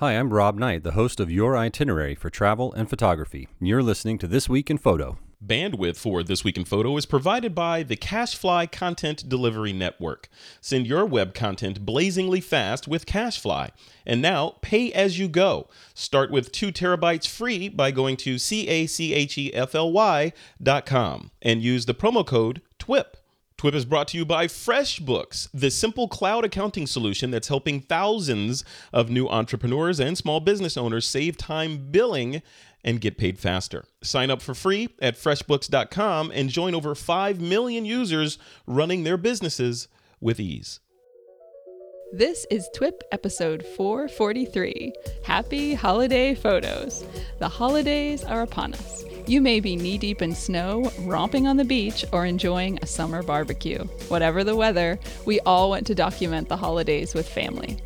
Hi, I'm Rob Knight, the host of Your Itinerary for Travel and Photography. You're listening to This Week in Photo. Bandwidth for This Week in Photo is provided by the CacheFly Content Delivery Network. Send your web content blazingly fast with CacheFly. And now, pay as you go. Start with 2 terabytes free by going to C-A-C-H-E-F-L-Y.com and use the promo code TWIP. TWIP is brought to you by FreshBooks, the simple cloud accounting solution that's helping thousands of new entrepreneurs and small business owners save time billing and get paid faster. Sign up for free at freshbooks.com and join over 5 million users running their businesses with ease. This is TWIP episode 443 Happy Holiday Photos. The holidays are upon us. You may be knee deep in snow, romping on the beach, or enjoying a summer barbecue. Whatever the weather, we all want to document the holidays with family.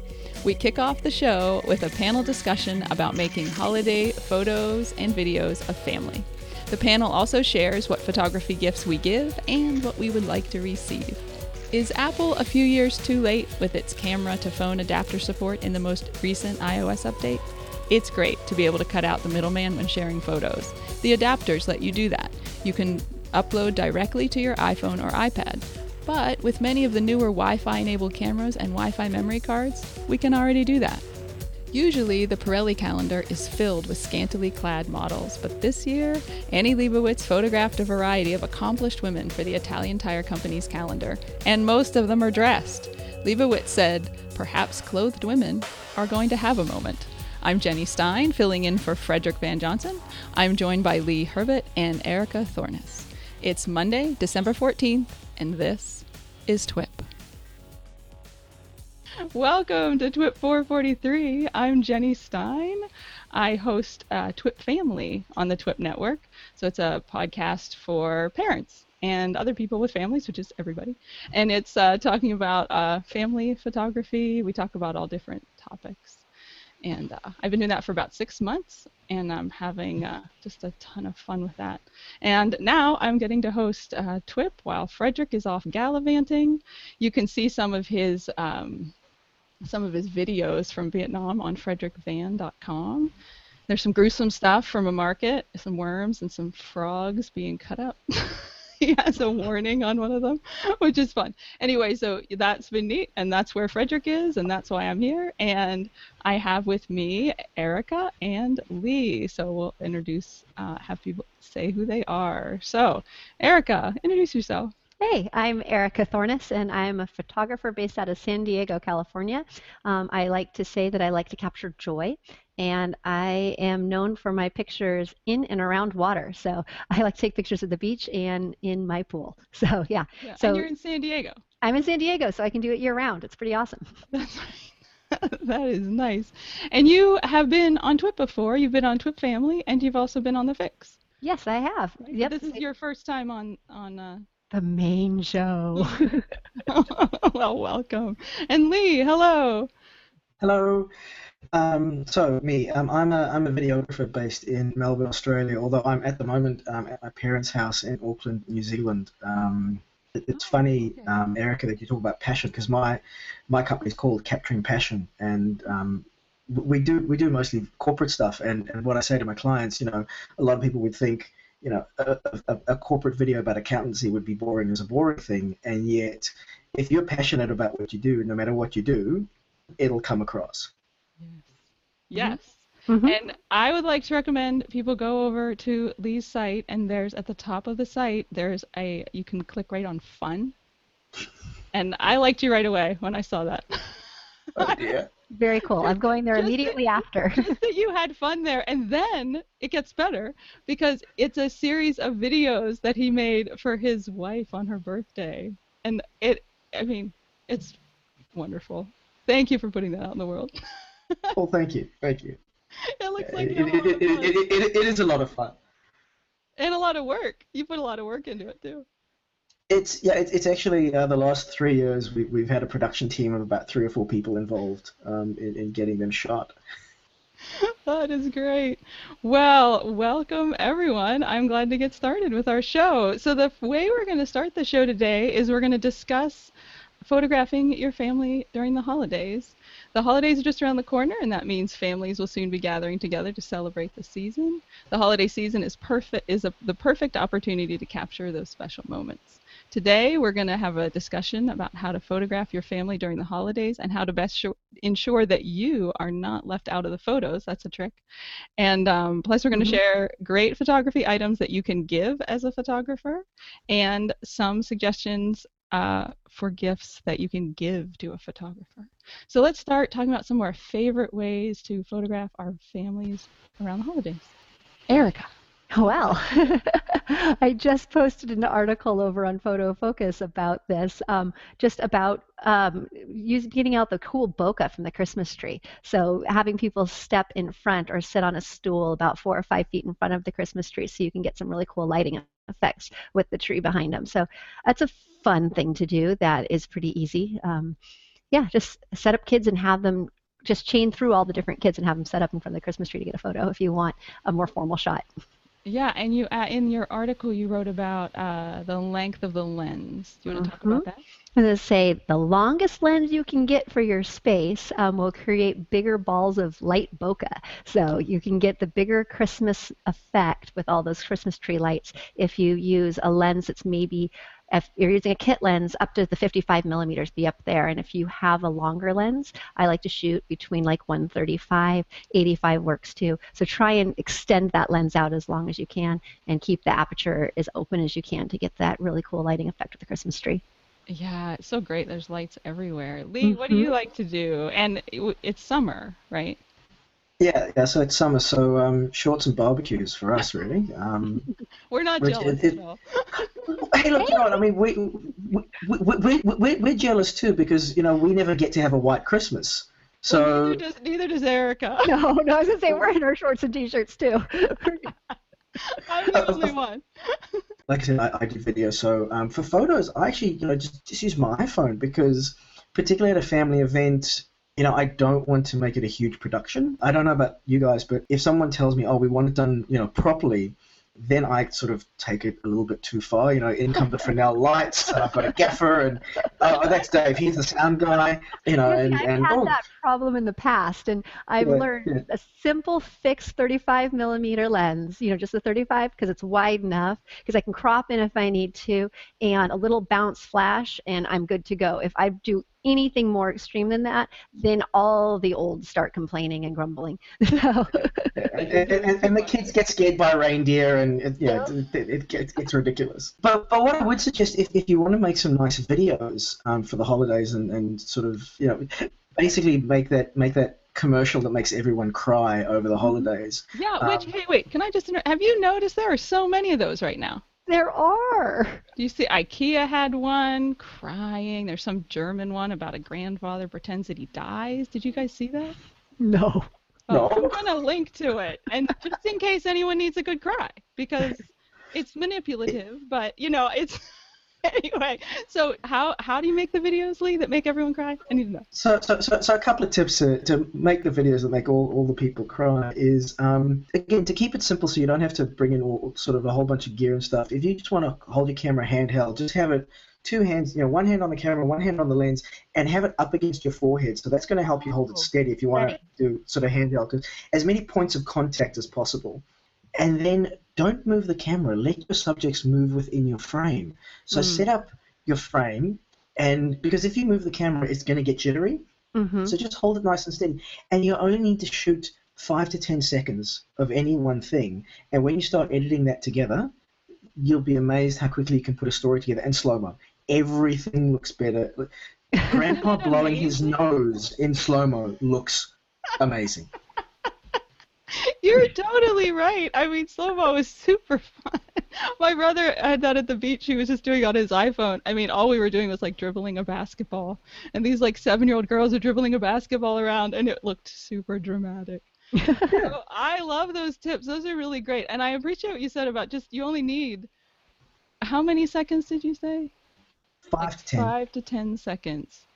We kick off the show with a panel discussion about making holiday photos and videos of family. The panel also shares what photography gifts we give and what we would like to receive. Is Apple a few years too late with its camera to phone adapter support in the most recent iOS update? It's great to be able to cut out the middleman when sharing photos. The adapters let you do that. You can upload directly to your iPhone or iPad. But with many of the newer Wi Fi enabled cameras and Wi Fi memory cards, we can already do that. Usually, the Pirelli calendar is filled with scantily clad models, but this year, Annie Leibovitz photographed a variety of accomplished women for the Italian tire company's calendar, and most of them are dressed. Leibovitz said, perhaps clothed women are going to have a moment. I'm Jenny Stein, filling in for Frederick Van Johnson. I'm joined by Lee Herbet and Erika Thornes. It's Monday, December 14th, and this is TWIP. Welcome to TWIP 443. I'm Jenny Stein. I host uh, TWIP Family on the TWIP network. So it's a podcast for parents and other people with families, which is everybody. And it's uh, talking about uh, family photography. We talk about all different topics and uh, I've been doing that for about six months, and I'm having uh, just a ton of fun with that. And now I'm getting to host uh, TWIP while Frederick is off gallivanting. You can see some of his um, some of his videos from Vietnam on frederickvan.com. There's some gruesome stuff from a market, some worms and some frogs being cut up. he has a warning on one of them, which is fun. Anyway, so that's been neat, and that's where Frederick is, and that's why I'm here. And I have with me Erika and Lee. So we'll introduce, uh, have people say who they are. So, Erika, introduce yourself. Hey, I'm Erika Thornes, and I'm a photographer based out of San Diego, California. Um, I like to say that I like to capture joy, and I am known for my pictures in and around water. So I like to take pictures of the beach and in my pool. So yeah. yeah so and you're in San Diego. I'm in San Diego, so I can do it year round. It's pretty awesome. That's right. that is nice. And you have been on TWIP before. You've been on TWIP Family, and you've also been on the Fix. Yes, I have. Right? Yep. This is your first time on on. Uh, the main show. well, welcome. And Lee, hello. Hello. Um, so me, um, I'm a I'm a videographer based in Melbourne, Australia. Although I'm at the moment um, at my parents' house in Auckland, New Zealand. Um, it, it's funny, um, Erika, that you talk about passion because my my company is called Capturing Passion, and um, we do we do mostly corporate stuff. And, and what I say to my clients, you know, a lot of people would think you know, a, a, a, corporate video about accountancy would be boring as a boring thing, and yet, if you're passionate about what you do, no matter what you do, it'll come across. Yes. Mm-hmm. And I would like to recommend people go over to Lee's site, and there's at the top of the site, there's a you can click right on fun, and I liked you right away when I saw that. Oh dear. Very cool. I'm going there immediately that, after. just that you had fun there, and then it gets better because it's a series of videos that he made for his wife on her birthday, and it. I mean, it's wonderful. Thank you for putting that out in the world. well, thank you, thank you. It looks uh, like it, it, it, it, it is a lot of fun. And a lot of work. You put a lot of work into it too. It's yeah, it's, it's actually uh, the last three years we, we've had a production team of about three or four people involved um, in, in getting them shot. That is great. Well, welcome everyone. I'm glad to get started with our show. So the way we're going to start the show today is we're going to discuss photographing your family during the holidays. The holidays are just around the corner, and that means families will soon be gathering together to celebrate the season. The holiday season is perfect is a, the perfect opportunity to capture those special moments. Today, we're going to have a discussion about how to photograph your family during the holidays and how to best sh- ensure that you are not left out of the photos. That's a trick. And um, plus, we're going to Mhm. share great photography items that you can give as a photographer and some suggestions uh, for gifts that you can give to a photographer. So let's start talking about some of our favorite ways to photograph our families around the holidays. Erika. Well, I just posted an article over on Photo Focus about this, um, just about um, use, getting out the cool bokeh from the Christmas tree. So having people step in front or sit on a stool about four or five feet in front of the Christmas tree so you can get some really cool lighting effects with the tree behind them. So that's a fun thing to do that is pretty easy. Um, yeah, just set up kids and have them just chain through all the different kids and have them set up in front of the Christmas tree to get a photo if you want a more formal shot. Yeah, and you uh, in your article you wrote about uh, the length of the lens. Do you want to talk about that? I'm going to say the longest lens you can get for your space um, will create bigger balls of light bokeh. So you can get the bigger Christmas effect with all those Christmas tree lights if you use a lens that's maybe, if you're using a kit lens, up to the 55 millimeters, be up there. And if you have a longer lens, I like to shoot between like 135, 85 works too. So try and extend that lens out as long as you can and keep the aperture as open as you can to get that really cool lighting effect with the Christmas tree. Yeah, it's so great. There's lights everywhere. Lee, what do you mm-hmm. like to do? And it, it's summer, right? Yeah, yeah. So it's summer, so um, shorts and barbecues for us, really. Um, We're not Which- jealous it- at all. hey, look, you know what? I mean, we, we, we, we, we, we're jealous too because you know we never get to have a white Christmas. Well, So neither does neither does Erica. No, no, I was gonna say we're in our shorts and t-shirts too. I'm the only one. like I said, I, I do video. So um, for photos, I actually, you know, just, just use my iPhone because, particularly at a family event, you know, I don't want to make it a huge production. I don't know about you guys, but if someone tells me, oh, we want it done, you know, properly, then I sort of take it a little bit too far. You know, in come the Fresnel lights, and I've got a gaffer, and oh, that's Dave. He's the sound guy. You know, Yeah, see, and I've and had oh, that problem in the past, and I've Yeah, learned a simple fixed 35 millimeter lens, you know, just a 35 because it's wide enough, because I can crop in if I need to, and a little bounce flash, and I'm good to go. If I do anything more extreme than that, then all the olds start complaining and grumbling. so, and, and, and the kids get scared by reindeer, and it, yeah, it, it, it gets, it's ridiculous. But but what I would suggest, if, if you want to make some nice videos um, for the holidays, and, and sort of you know, basically make that make that commercial that makes everyone cry over the holidays. Yeah, which Um, hey, wait, can I just inter- have you noticed there are so many of those right now? There are. Do you see IKEA had one crying? There's some German one about a grandfather pretends that he dies. Did you guys see that? No. Oh, No. I'm gonna link to it, and just in case anyone needs a good cry, because it's manipulative, but you know, it's anyway. So how how do you make the videos, Lee, that make everyone cry? I need to know. So, so, so, so a couple of tips to, to make the videos that make all, all the people cry is um, again to keep it simple so you don't have to bring in all sort of a whole bunch of gear and stuff. If you just want to hold your camera handheld, just have it two hands, you know, one hand on the camera, one hand on the lens, and have it up against your forehead. So that's going to help you hold it steady if you want to do sort of handheld. as many points of contact as possible. And then don't move the camera. Let your subjects move within your frame. So Mm. set up your frame, and because if you move the camera, it's going to get jittery. Mm-hmm. So just hold it nice and steady. And you only need to shoot five to ten seconds of any one thing. And when you start editing that together, you'll be amazed how quickly you can put a story together and slow mo. Everything looks better. Grandpa blowing his nose in slow mo looks amazing. You're totally right. I mean, slow mo is super fun. My brother uh, had that at the beach. He was just doing it on his iPhone. I mean, all we were doing was like dribbling a basketball, and these like seven-year-old girls are dribbling a basketball around, and it looked super dramatic. so I love those tips. Those are really great, and I appreciate what you said about just you only need. How many seconds did you say? Five to ten. Five to ten seconds.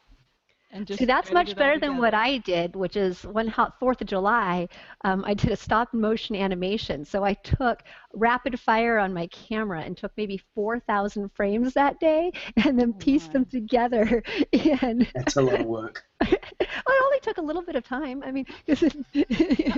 And just See, that's much better than what. I did, which is one hot Fourth of July. Um, I did a stop motion animation. So I took rapid fire on my camera and took maybe 4,000 frames that day, and then pieced them together. And That's a lot of work. well, it only took a little bit of time. I mean, 'cause it-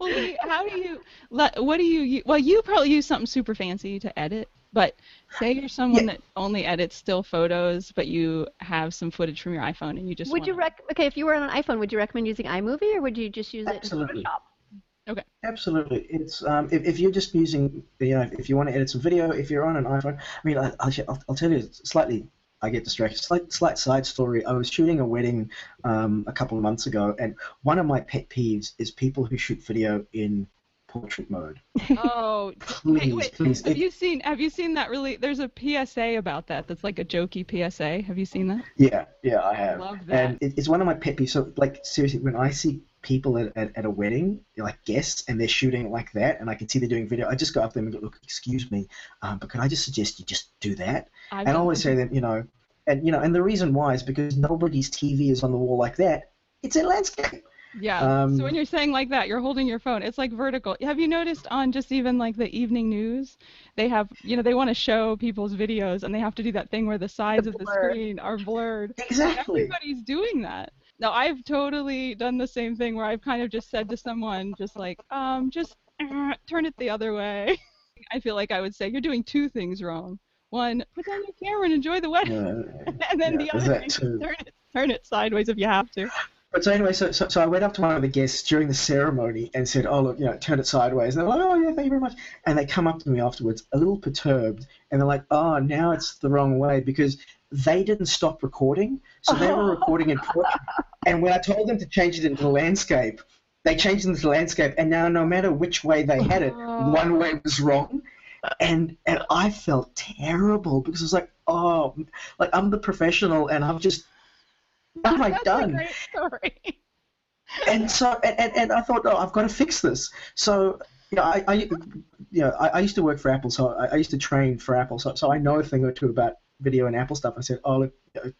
well, Lee, how do you? let- What do you? Well, you probably use something super fancy to edit. But say you're someone Yeah. that only edits still photos, but you have some footage from your iPhone and you just would you wanna- rec? Okay, if you were on an iPhone, would you recommend using iMovie or would you just use it Absolutely. in Photoshop? Absolutely, it's um, if, if you're just using, you know, if you want to edit some video, if you're on an iPhone, I mean, I, I'll, I'll, I'll tell you slightly. I get distracted. Slight, slight side story. I was shooting a wedding um, a couple of months ago, and one of my pet peeves is people who shoot video in portrait mode. Oh, Please, Wait, wait. please. have It- you seen? Have you seen that? Really, there's a PSA about that. That's like a jokey PSA. Have you seen that? Yeah, yeah, I have. Love that. And it, it's one of my pet peeves. So, like, seriously, when I see people at, at, at a wedding, like guests, and they're shooting like that, and I can see they're doing video, I just go up to them and go, look, excuse me, um, but can I just suggest you just do that? I've And I always say that, you know, and you know, and the reason why is because nobody's TV is on the wall like that. It's in landscape. Yeah. Um, so when you're saying like that, you're holding your phone. It's like vertical. Have you noticed on just even like the evening news, they have, you know, they want to show people's videos and they have to do that thing where the sides of the screen are blurred. Exactly. Everybody's doing that. Now I've totally done the same thing where I've kind of just said to someone, just like, um, just uh, turn it the other way. I feel like I would say you're doing two things wrong. One, put down your camera and enjoy the wedding, Uh, and then yeah, the other thing, is turn it, turn it sideways if you have to. But so anyway, so, so so I went up to one of the guests during the ceremony and said, "Oh look, you know, turn it sideways." And they're like, "Oh yeah, thank you very much." And they come up to me afterwards, a little perturbed, and they're like, "Oh, now it's the wrong way because they didn't stop recording, so they were recording in portrait." And when I told them to change it into landscape, they changed it into landscape, and now no matter which way they had it, Oh. one way was wrong. And and I felt terrible because I was like, oh, like I'm the professional, and I'm just. What have I done? a great story. and so and, and, and I thought, oh, I've got to fix this. So you know, I, I you know, I, I used to work for Apple, so I, I used to train for Apple, so, so I know a thing or two about video and Apple stuff. I said, oh, look,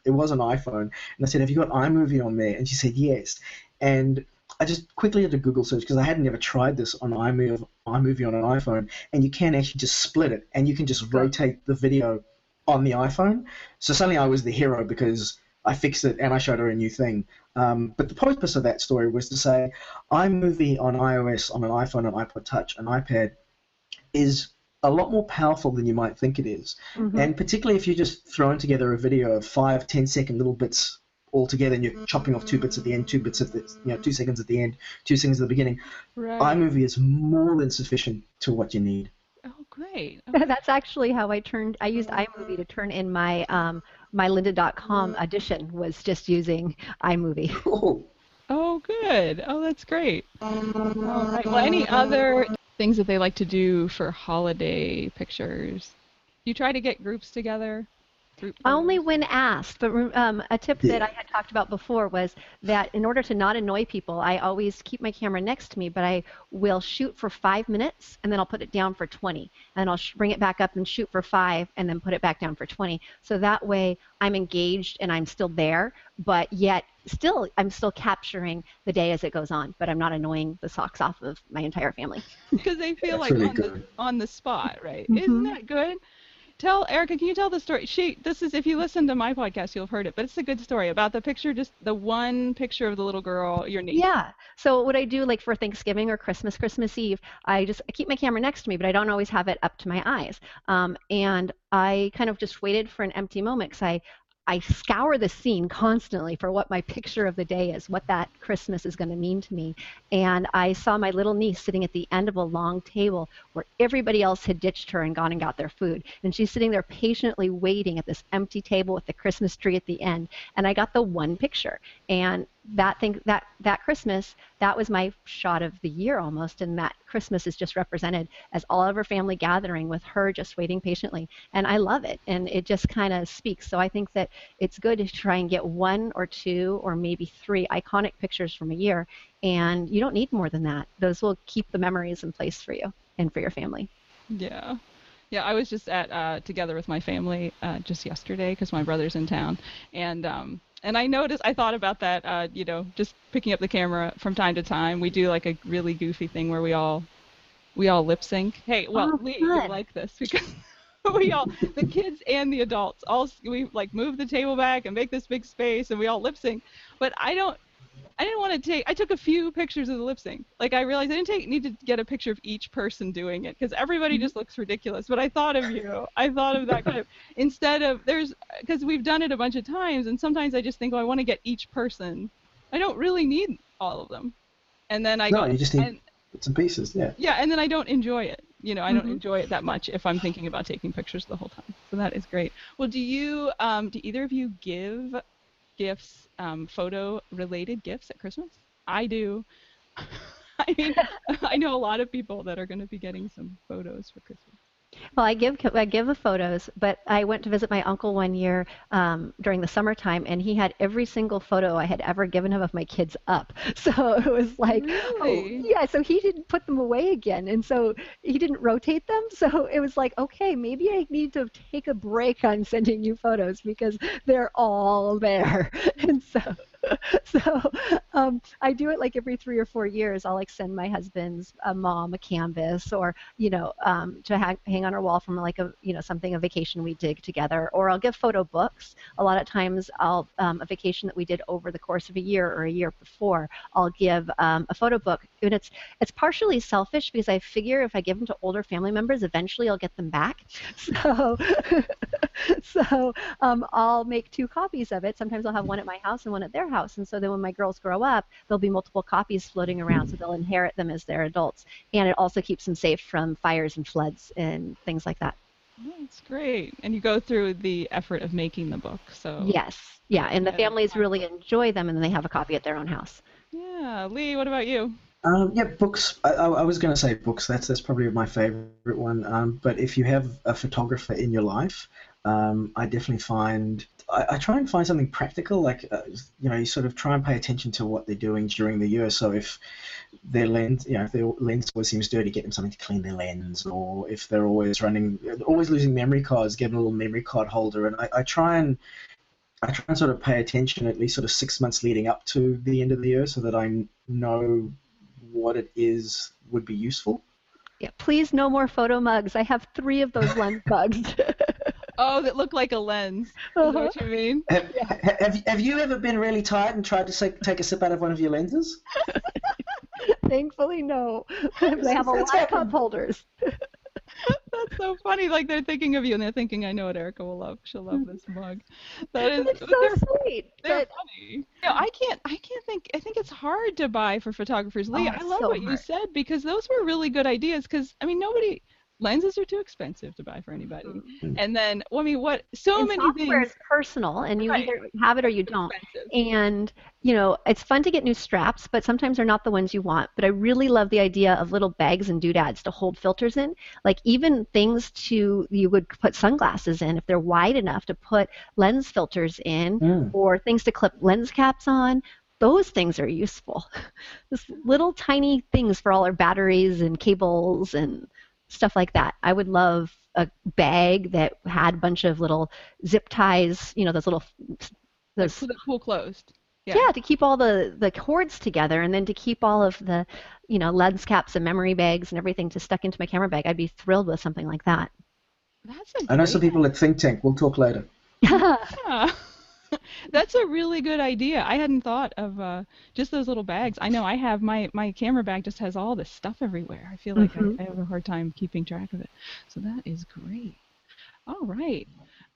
it was an iPhone, and I said, have you got iMovie on there? And she said, yes. And I just quickly did a Google search because I had never tried this on iMovie, iMovie on an iPhone, and you can actually just split it, and you can just rotate the video on the iPhone. So suddenly I was the hero because I fixed it and I showed her a new thing. Um, but the purpose of that story was to say iMovie on iOS, on an iPhone, an iPod Touch, an iPad is a lot more powerful than you might think it is. Mhm. And particularly if you're just throwing together a video of five, ten second little bits all together and you're chopping off two bits at the end, two bits at the, you know, two seconds at the end, two seconds at the beginning, Right. iMovie is more than sufficient to what you need. Oh, great. Okay. That's actually how I turned. I used iMovie to turn in my um, my Lynda.com audition. Mm. Was just using iMovie. Cool. Oh, good. Oh, that's great. All right. Well, any other things that they like to do for holiday pictures? You try to get groups together. Group Only when asked. But um, a tip that I had talked about before was that in order to not annoy people, I always keep my camera next to me, but I will shoot for five minutes and then I'll put it down for 20. And I'll sh- bring it back up and shoot for five and then put it back down for 20. So that way I'm engaged and I'm still there, but yet still I'm still capturing the day as it goes on, but I'm not annoying the socks off of my entire family. because they feel That's like really on the on the spot, right? Isn't Mhm. that good? Tell Erika, can you tell the story? She, this is if you listen to my podcast, you'll have heard it, but it's a good story about the picture, just the one picture of the little girl, your niece. Yeah. So what I do like for Thanksgiving or Christmas, Christmas Eve, I just I keep my camera next to me, but I don't always have it up to my eyes. Um, and I kind of just waited for an empty moment because I I scour the scene constantly for what my picture of the day is, what that Christmas is going to mean to me. And I saw my little niece sitting at the end of a long table where everybody else had ditched her and gone and got their food. And she's sitting there patiently waiting at this empty table with the Christmas tree at the end. And I got the one picture. And that thing that that Christmas, that was my shot of the year almost. And that Christmas is just represented as all of her family gathering with her just waiting patiently. And I love it. And it just kind of speaks. So I think that it's good to try and get one or two or maybe three iconic pictures from a year. And you don't need more than that. Those will keep the memories in place for you and for your family. Yeah. Yeah, I was just at uh, together with my family uh, just yesterday because my brother's in town, and um, and I noticed I thought about that. Uh, you know, just picking up the camera from time to time. We do like a really goofy thing where we all we all lip sync. Hey, well, Oh, you like this because we all the kids and the adults all we like move the table back and make this big space and we all lip sync. But I don't I didn't want to take. I took a few pictures of the lip sync. Like I realized I didn't take need to get a picture of each person doing it because everybody just looks ridiculous. But I thought of you. I thought of that kind of instead of there's because we've done it a bunch of times and sometimes I just think oh I want to get each person. I don't really need all of them. And then I No, go you just need and, bits and pieces. Yeah. yeah, and then I don't enjoy it. You know, I don't Mhm. enjoy it that much if I'm thinking about taking pictures the whole time. So that is great. Well, do you, um, do either of you give gifts, um, photo-related gifts at Christmas? I do. I mean, I know a lot of people that are going to be getting some photos for Christmas. Well, I give I give the photos, but I went to visit my uncle one year um, during the summertime, and he had every single photo I had ever given him of my kids up. So it was like, oh, yeah. So he didn't put them away again, and so he didn't rotate them. So it was like, okay, maybe I need to take a break on sending you photos because they're all there. And so, so um, I do it like every three or four years. I'll like send my husband's uh, mom a canvas, or you know, um, to hang, hang on our wall from like a you know something a vacation we did together, or I'll give photo books. A lot of times, I'll um, a vacation that we did over the course of a year or a year before, I'll give um, a photo book, and it's it's partially selfish because I figure if I give them to older family members, eventually I'll get them back. So, so um, I'll make two copies of it. Sometimes I'll have one at my house and one at their house, and so then when my girls grow up, there'll be multiple copies floating around, so they'll inherit them as they're adults, and it also keeps them safe from fires and floods and things like that. That's great. And you go through the effort of making the book. So Yes, yeah, and the families really enjoy them, and then they have a copy at their own house. Yeah, Lee, what about you? Um, yeah, books. I, I I was going to say books. That's that's probably my favorite one. Um, but if you have a photographer in your life, um, I definitely find I, I try and find something practical. Like uh, you know, you sort of try and pay attention to what they're doing during the year. So if their lens, you know, if their lens always seems dirty, get them something to clean their lens. Or if they're always running, always losing memory cards, get them a little memory card holder. And I, I try and I try and sort of pay attention at least sort of six months leading up to the end of the year, so that I know what it is would be useful. Yeah, please no more photo mugs. I have three of those lens mugs. Oh, that look like a lens. Is that Uh-huh. what you mean? Have, ha- have, have you ever been really tired and tried to take, take a sip out of one of your lenses? Thankfully, no. they have a lot of cup holders. That's so funny. Like they're thinking of you and they're thinking, I know what Erika will love. She'll love this mug. That is It's they're, so sweet. they're But funny. No, I can't I can't think I think it's hard to buy for photographers. Lee, Oh, I love so what you said because those were really good ideas because I mean nobody lenses are too expensive to buy for anybody. Mhm. And then well, I mean what so and many software things is personal, and you Right. either have it or you don't. expensive. And you know, it's fun to get new straps, but sometimes they're not the ones you want. But I really love the idea of little bags and doodads to hold filters in, like even things to you would put sunglasses in if they're wide enough to put lens filters in, Mm. or things to clip lens caps on. Those things are useful. Just little tiny things for all our batteries and cables and stuff like that. I would love a bag that had a bunch of little zip ties, you know, those little those Like, the pool closed. yeah. Yeah. to keep all the the cords together and then to keep all of the you know lens caps and memory bags and everything to stuck into my camera bag i'd be thrilled with something like that That's a I know some people at Think Tank. We'll talk later. Yeah. That's a really good idea. I hadn't thought of uh, just those little bags. I know I have my my camera bag just has all this stuff everywhere. I feel like Mhm. I, I have a hard time keeping track of it. So that is great. All right.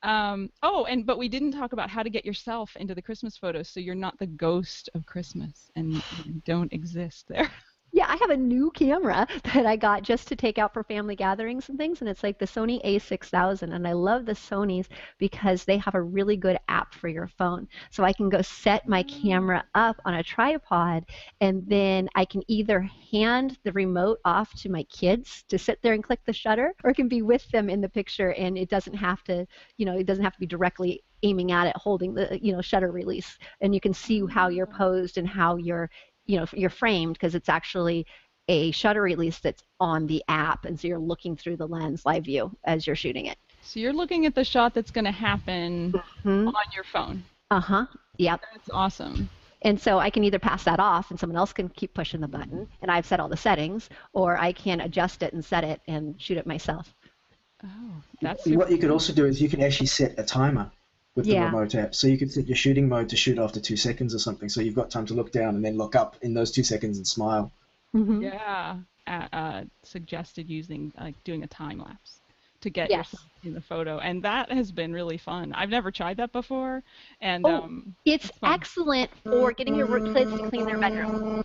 Um, oh, and but we didn't talk about how to get yourself into the Christmas photos so you're not the ghost of Christmas and don't exist there. yeah i have a new camera that i got just to take out for family gatherings and things and it's like the sony a6000 and i love the sonys because they have a really good app for your phone. So i can go set my camera mm. up on a tripod and then i can either hand the remote off to my kids to sit there and click the shutter or it can be with them in the picture and it doesn't have to you know it doesn't have to be directly aiming at it holding the you know shutter release. And you can see how you're mm. posed and how you're you know you're framed because it's actually a shutter release that's on the app and so you're looking through the lens live view as you're shooting it So you're looking at the shot that's going to happen hmm on your phone. uh-huh yep That's awesome. and so i can either pass that off and someone else can keep pushing the button and i've set all the settings or i can adjust it and set it and shoot it myself Oh, that's What you could also do is you can actually set a timer. With the remote app. So you could set your shooting mode to shoot after two seconds or something. So you've got time to look down and then look up in those two seconds and smile. Mhm. Yeah. Uh, uh, suggested using like doing a time lapse to get Yes. yourself in the photo, and that has been really fun. I've never tried that before, and Oh. um, It's It's excellent for getting your kids to clean their bedroom.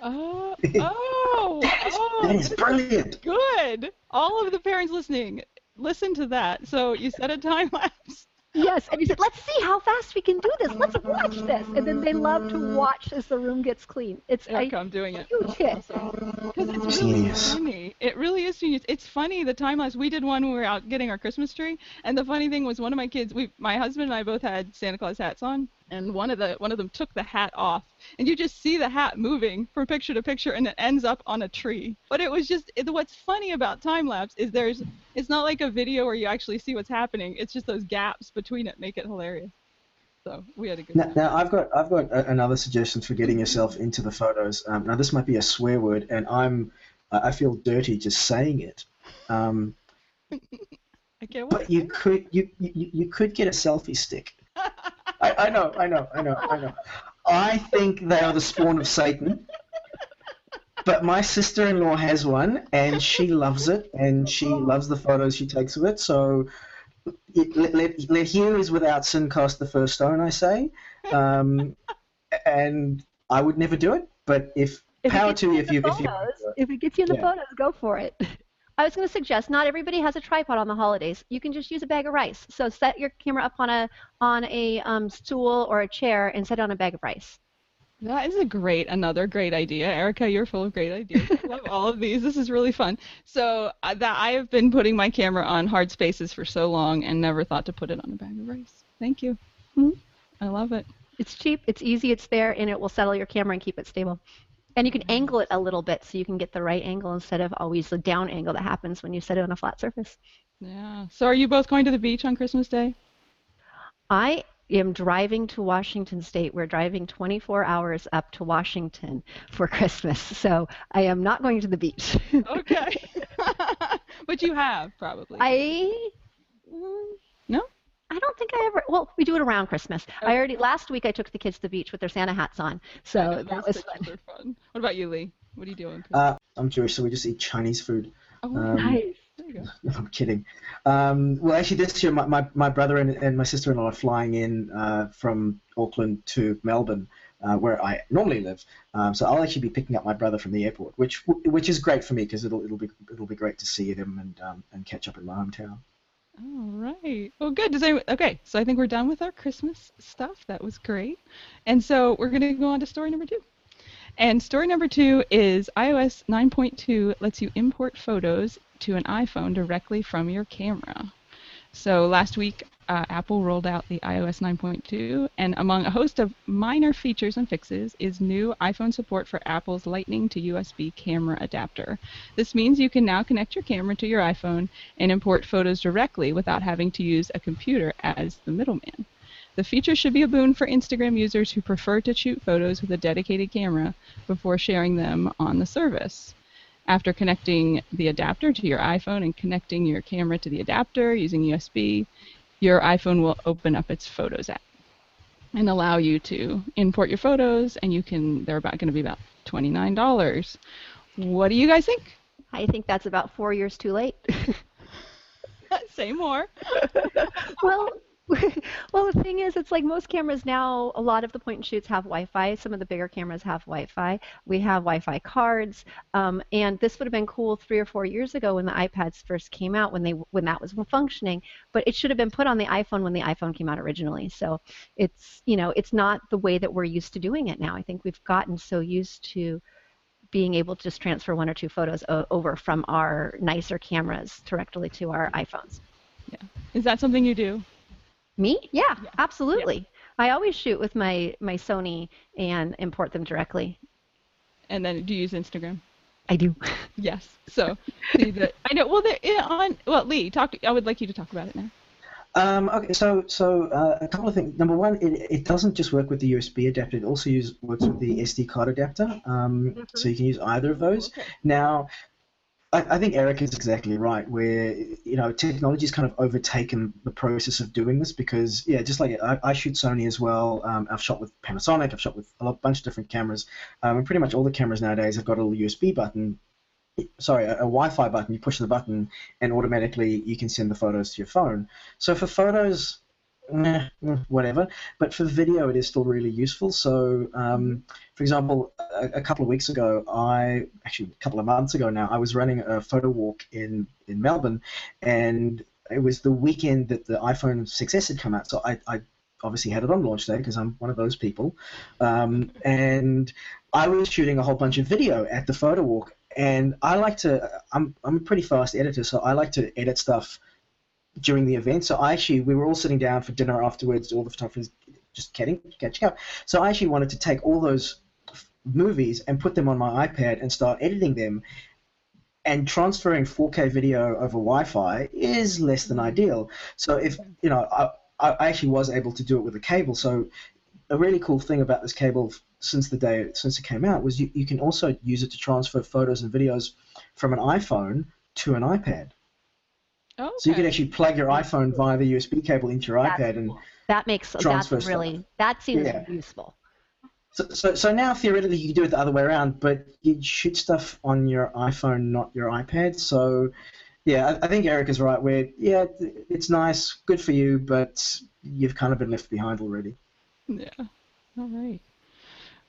oh, oh, oh, That is brilliant. good. All of the parents listening, listen to that. So you set a time lapse. Yes, and you said, "Let's see how fast we can do this. Let's watch this." And then they love to watch as the room gets clean. It's a Erika, I'm doing it. huge hit. Because it's really Genius. funny. It really is genius. It's funny. The time lapse. We did one when we were out getting our Christmas tree, and the funny thing was one of my kids. We, my husband and I both had Santa Claus hats on, and one of the one of them took the hat off, and you just see the hat moving from picture to picture, and it ends up on a tree. But it was just it, what's funny about time lapse is there's it's not like a video where you actually see what's happening. It's just those gaps between it make it hilarious. So we had a good Now, now I've got I've got a, another suggestion for getting yourself into the photos. Um, now this might be a swear word, and I'm I feel dirty just saying it. Um, I can't wait. but you could you, you you could get a selfie stick. I, I know I know I know I know. I think they are the spawn of Satan. But my sister-in-law has one, and she loves it, and she loves the photos she takes of it. So, it, let, let, let he without sin cast the first stone, I say. Um, and I would never do it, but if, If power to you if you if you photos, if it gets you in the Yeah. photos, go for it. I was going to suggest not everybody has a tripod on the holidays. You can just use a bag of rice. So set your camera up on a on a um, stool or a chair and set it on a bag of rice. That is a great, another great idea, Erika. You're full of great ideas. I love all of these. This is really fun. So uh, that I have been putting my camera on hard spaces for so long and never thought to put it on a bag of rice. Thank you. Mhm. I love it. It's cheap, it's easy, it's there, and it will settle your camera and keep it stable. And you can mm-hmm. angle it a little bit so you can get the right angle instead of always the down angle that happens when you set it on a flat surface. Yeah. So are you both going to the beach on Christmas Day? I am driving to Washington State. We're driving 24 hours up to Washington for Christmas. So I am not going to the beach. Okay. but you have probably. I? I don't think I ever. Well, we do it around Christmas. I already last week I took the kids to the beach with their Santa hats on, so know, that was pictures fun. fun. What about you, Lee? What are you doing? uh, I'm Jewish, so we just eat Chinese food. oh, um, Nice. there you go. No, I'm kidding. Um, well, actually, this year my, my, my brother and, and my sister-in-law are flying in uh, from Auckland to Melbourne, uh, where I normally live. Um, so I'll actually be picking up my brother from the airport, which which is great for me because it'll it'll be it'll be great to see him and um, and catch up in my hometown. All right. Well, good. Does anyone, okay, so I think we're done with our Christmas stuff. That was great. And so we're going to go on to story number two. And story number two is iOS 9.2 lets you import photos to an iPhone directly from your camera. So last week, uh, Apple rolled out the iOS 9.2, and among a host of minor features and fixes is new iPhone support for Apple's Lightning to USB camera adapter. This means you can now connect your camera to your iPhone and import photos directly without having to use a computer as the middleman. The feature should be a boon for Instagram users who prefer to shoot photos with a dedicated camera before sharing them on the service. After connecting the adapter to your iPhone and connecting your camera to the adapter using USB, your iPhone will open up its Photos app and allow you to import your photos, and you can. They're about going to be about twenty-nine dollars. What do you guys think? I think that's about four years too late. Say more. well, well, the thing is, it's like most cameras now. A lot of the point and shoots have Wi-Fi. Some of the bigger cameras have Wi-Fi. We have Wi-Fi cards, um, and this would have been cool three or four years ago when the iPads first came out, when they when that was functioning. But it should have been put on the iPhone when the iPhone came out originally. So it's you know it's not the way that we're used to doing it now. I think we've gotten so used to being able to just transfer one or two photos o- over from our nicer cameras directly to our iPhones. Yeah. Is that something you do? Me? Yeah, absolutely. I always shoot with my my Sony and import them directly. And then do you use Instagram? I do. Yes. So see that I know. Well, there yeah, on well, Lee, talk. I would like you to talk about it now. Um, okay, so so uh, a couple of things. Number one, it, it doesn't just work with the USB adapter; it also use, works with the SD card adapter. Um, So you can use either of those. Okay. Now, I, I think Eric is exactly right. Where you know technology's kind of overtaken the process of doing this because yeah, just like I, I shoot Sony as well. Um, I've shot with Panasonic. I've shot with a lot, bunch of different cameras. Um, and pretty much all the cameras nowadays have got a little USB button. Sorry, a, a Wi-Fi button. You push the button, and automatically you can send the photos to your phone. So for photos, whatever. But for video, it is still really useful. So, um, for example, a, a, couple of weeks ago, I actually a couple of months ago now, I was running a photo walk in in Melbourne, and it was the weekend that the iPhone 6s had come out. So I, I obviously had it on launch day because I'm one of those people, um, and I was shooting a whole bunch of video at the photo walk. And I like to, I'm, I'm a pretty fast editor, so I like to edit stuff during the event. So I actually, we were all sitting down for dinner afterwards, all the photographers just kidding, catching up. So I actually wanted to take all those movies and put them on my iPad and start editing them. And transferring 4K video over Wi-Fi is less than ideal. So if you know, I, I actually was able to do it with a cable. So a really cool thing about this cable since the day since it came out was you, you can also use it to transfer photos and videos from an iPhone to an iPad. Okay. So you can actually plug your iPhone via the USB cable into your that's iPad and that makes transfer that's really stuff. that seems yeah. useful. So, so, so now theoretically you can do it the other way around, but you shoot stuff on your iPhone, not your iPad. So, yeah, I, I think Eric is right. Where yeah, it's nice, good for you, but you've kind of been left behind already. Yeah. All right.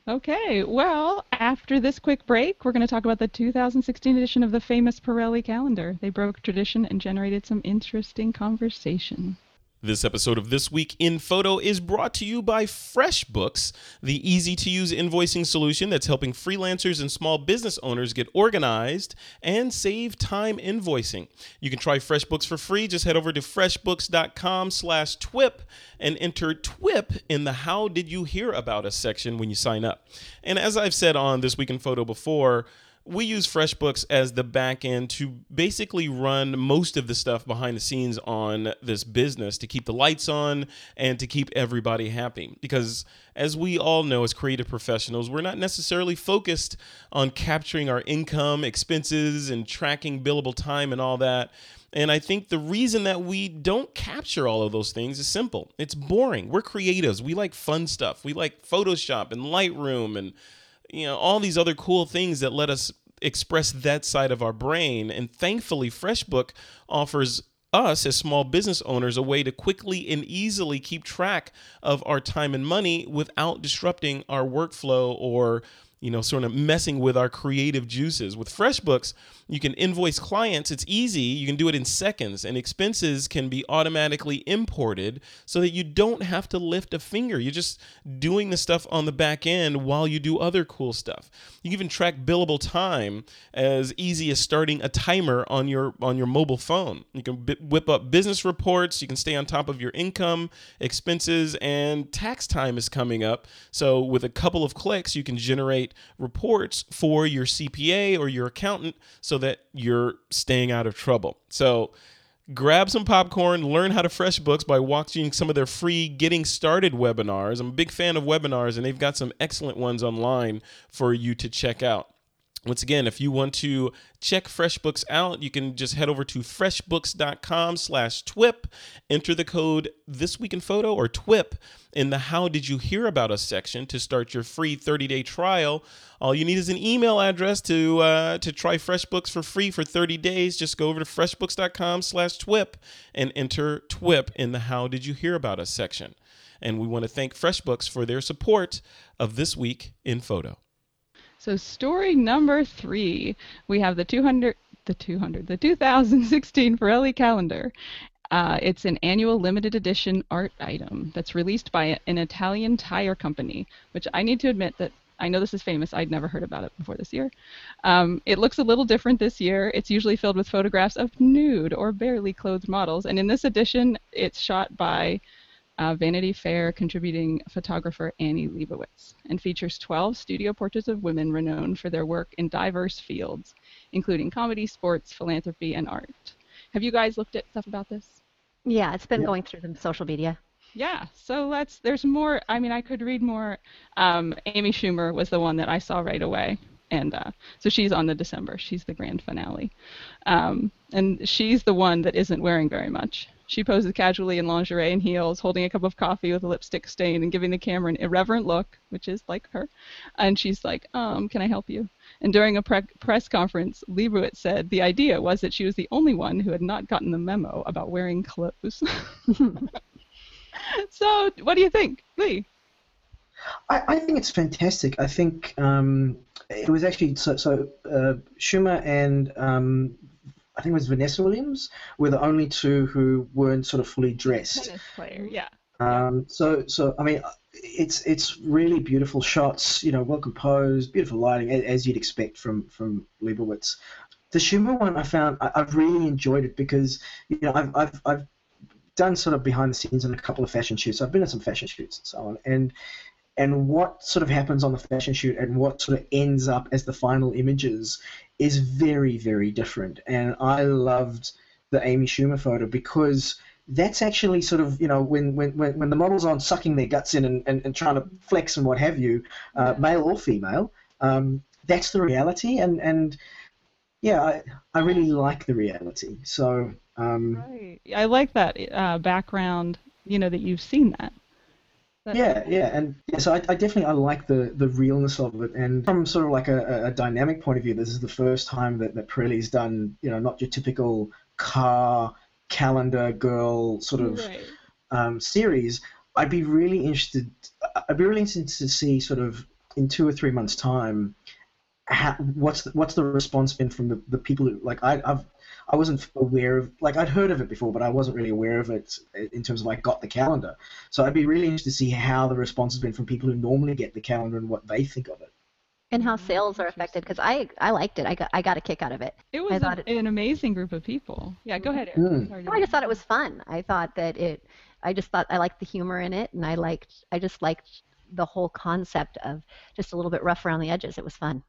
Okay, well, after this quick break, we're going to talk about the 2016 edition of the famous Pirelli calendar. They broke tradition and generated some interesting conversation. This episode of This Week in Photo is brought to you by FreshBooks, the easy to use invoicing solution that's helping freelancers and small business owners get organized and save time invoicing. You can try FreshBooks for free. Just head over to freshbooks.com slash TWIP and enter TWIP in the How Did You Hear About Us section when you sign up. And as I've said on This Week in Photo before, we use FreshBooks as the back end to basically run most of the stuff behind the scenes on this business to keep the lights on and to keep everybody happy. Because as we all know, as creative professionals, we're not necessarily focused on capturing our income, expenses, and tracking billable time and all that. And I think the reason that we don't capture all of those things is simple. It's boring. We're creatives. We like fun stuff. We like Photoshop and Lightroom and you know, all these other cool things that let us express that side of our brain. And thankfully, FreshBook offers us as small business owners a way to quickly and easily keep track of our time and money without disrupting our workflow or you know, sort of messing with our creative juices. With FreshBooks, you can invoice clients. It's easy. You can do it in seconds, and expenses can be automatically imported so that you don't have to lift a finger. You're just doing the stuff on the back end while you do other cool stuff. You can even track billable time as easy as starting a timer on your on your mobile phone. You can b- whip up business reports. You can stay on top of your income, expenses, and tax time is coming up. So with a couple of clicks, you can generate reports for your CPA or your accountant so that you're staying out of trouble. So grab some popcorn, learn how to FreshBooks by watching some of their free Getting Started webinars. I'm a big fan of webinars, and they've got some excellent ones online for you to check out. Once again, if you want to check FreshBooks out, you can just head over to freshbooks.com slash TWIP, enter the code This Week in Photo or TWIP in the How Did You Hear About Us section to start your free 30-day trial. All you need is an email address to uh, to try FreshBooks for free for 30 days. Just go over to freshbooks.com slash TWIP and enter TWIP in the How Did You Hear About Us section. And we want to thank FreshBooks for their support of This Week in Photo. So story number three, we have the 200, the 200, the 2016 Pirelli calendar. Uh, it's an annual limited edition art item that's released by an Italian tire company, which I need to admit that I know this is famous. I'd never heard about it before this year. Um, it looks a little different this year. It's usually filled with photographs of nude or barely clothed models, and in this edition, it's shot by uh, Vanity Fair contributing photographer Annie Leibovitz, and features 12 studio portraits of women renowned for their work in diverse fields, including comedy, sports, philanthropy, and art. Have you guys looked at stuff about this? Yeah, it's been yeah. going through the social media. Yeah, so let's. There's more. I mean, I could read more. Um, Amy Schumer was the one that I saw right away. and uh, so she's on the December. She's the grand finale, um, and she's the one that isn't wearing very much. She poses casually in lingerie and heels, holding a cup of coffee with a lipstick stain, and giving the camera an irreverent look, which is like her. And she's like, "Um, can I help you?" And during a pre- press conference, Leibovitz said the idea was that she was the only one who had not gotten the memo about wearing clothes. so, what do you think, Lee? I, I think it's fantastic. I think um, it was actually so. so uh, Schumer and um, I think it was Vanessa Williams were the only two who weren't sort of fully dressed. Tennis player, yeah. Um, so, so I mean, it's it's really beautiful shots. You know, well composed, beautiful lighting, as you'd expect from from Leibovitz. The Schumer one, I found I, have really enjoyed it because you know I've I've I've done sort of behind the scenes in a couple of fashion shoots. I've been at some fashion shoots and so on, and and what sort of happens on the fashion shoot and what sort of ends up as the final images is very very different. And I loved the Amy Schumer photo because that's actually sort of you know when when when, the models aren't sucking their guts in and, and, and trying to flex and what have you, uh, yeah. male or female. Um, that's the reality, and and yeah, I, I really like the reality. So um, right, I like that uh, background. You know that you've seen that. Yeah, yeah, and yeah, so I, I, definitely I like the the realness of it, and from sort of like a, a dynamic point of view, this is the first time that that Pirelli's done you know not your typical car calendar girl sort of right. um, series, I'd be really interested. I'd be really interested to see sort of in two or three months' time, how, what's the, what's the response been from the, the people who like I, I've I wasn't aware of like I'd heard of it before, but I wasn't really aware of it in terms of like got the calendar. So I'd be really interested to see how the response has been from people who normally get the calendar and what they think of it and how sales are affected because I I liked it. I got I got a kick out of it. It was a, it, an amazing group of people. Yeah, go ahead. Mm. No, I just thought it was fun. I thought that it. I just thought I liked the humor in it, and I liked I just liked the whole concept of just a little bit rough around the edges. It was fun.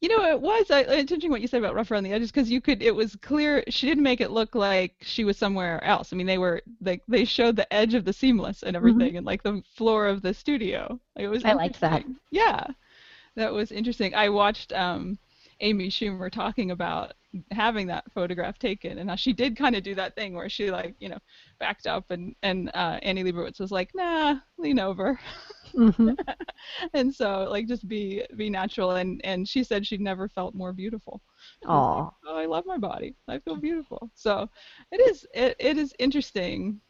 You know, it was. I, it's interesting what you said about rough around the edges because you could. It was clear she didn't make it look like she was somewhere else. I mean, they were like they showed the edge of the seamless and mm-hmm. everything, mm-hmm. and like the floor of the studio. Like, it was. I liked that. Yeah that was interesting. I watched um, Amy Schumer talking about having that photograph taken, and she did kind of do that thing where she like you know backed up, and and uh, Annie Leibovitz was like, nah, lean over, mm-hmm. and so like just be be natural, and and she said she'd never felt more beautiful. Aww. Like, oh, I love my body. I feel beautiful. So it is it, it is interesting.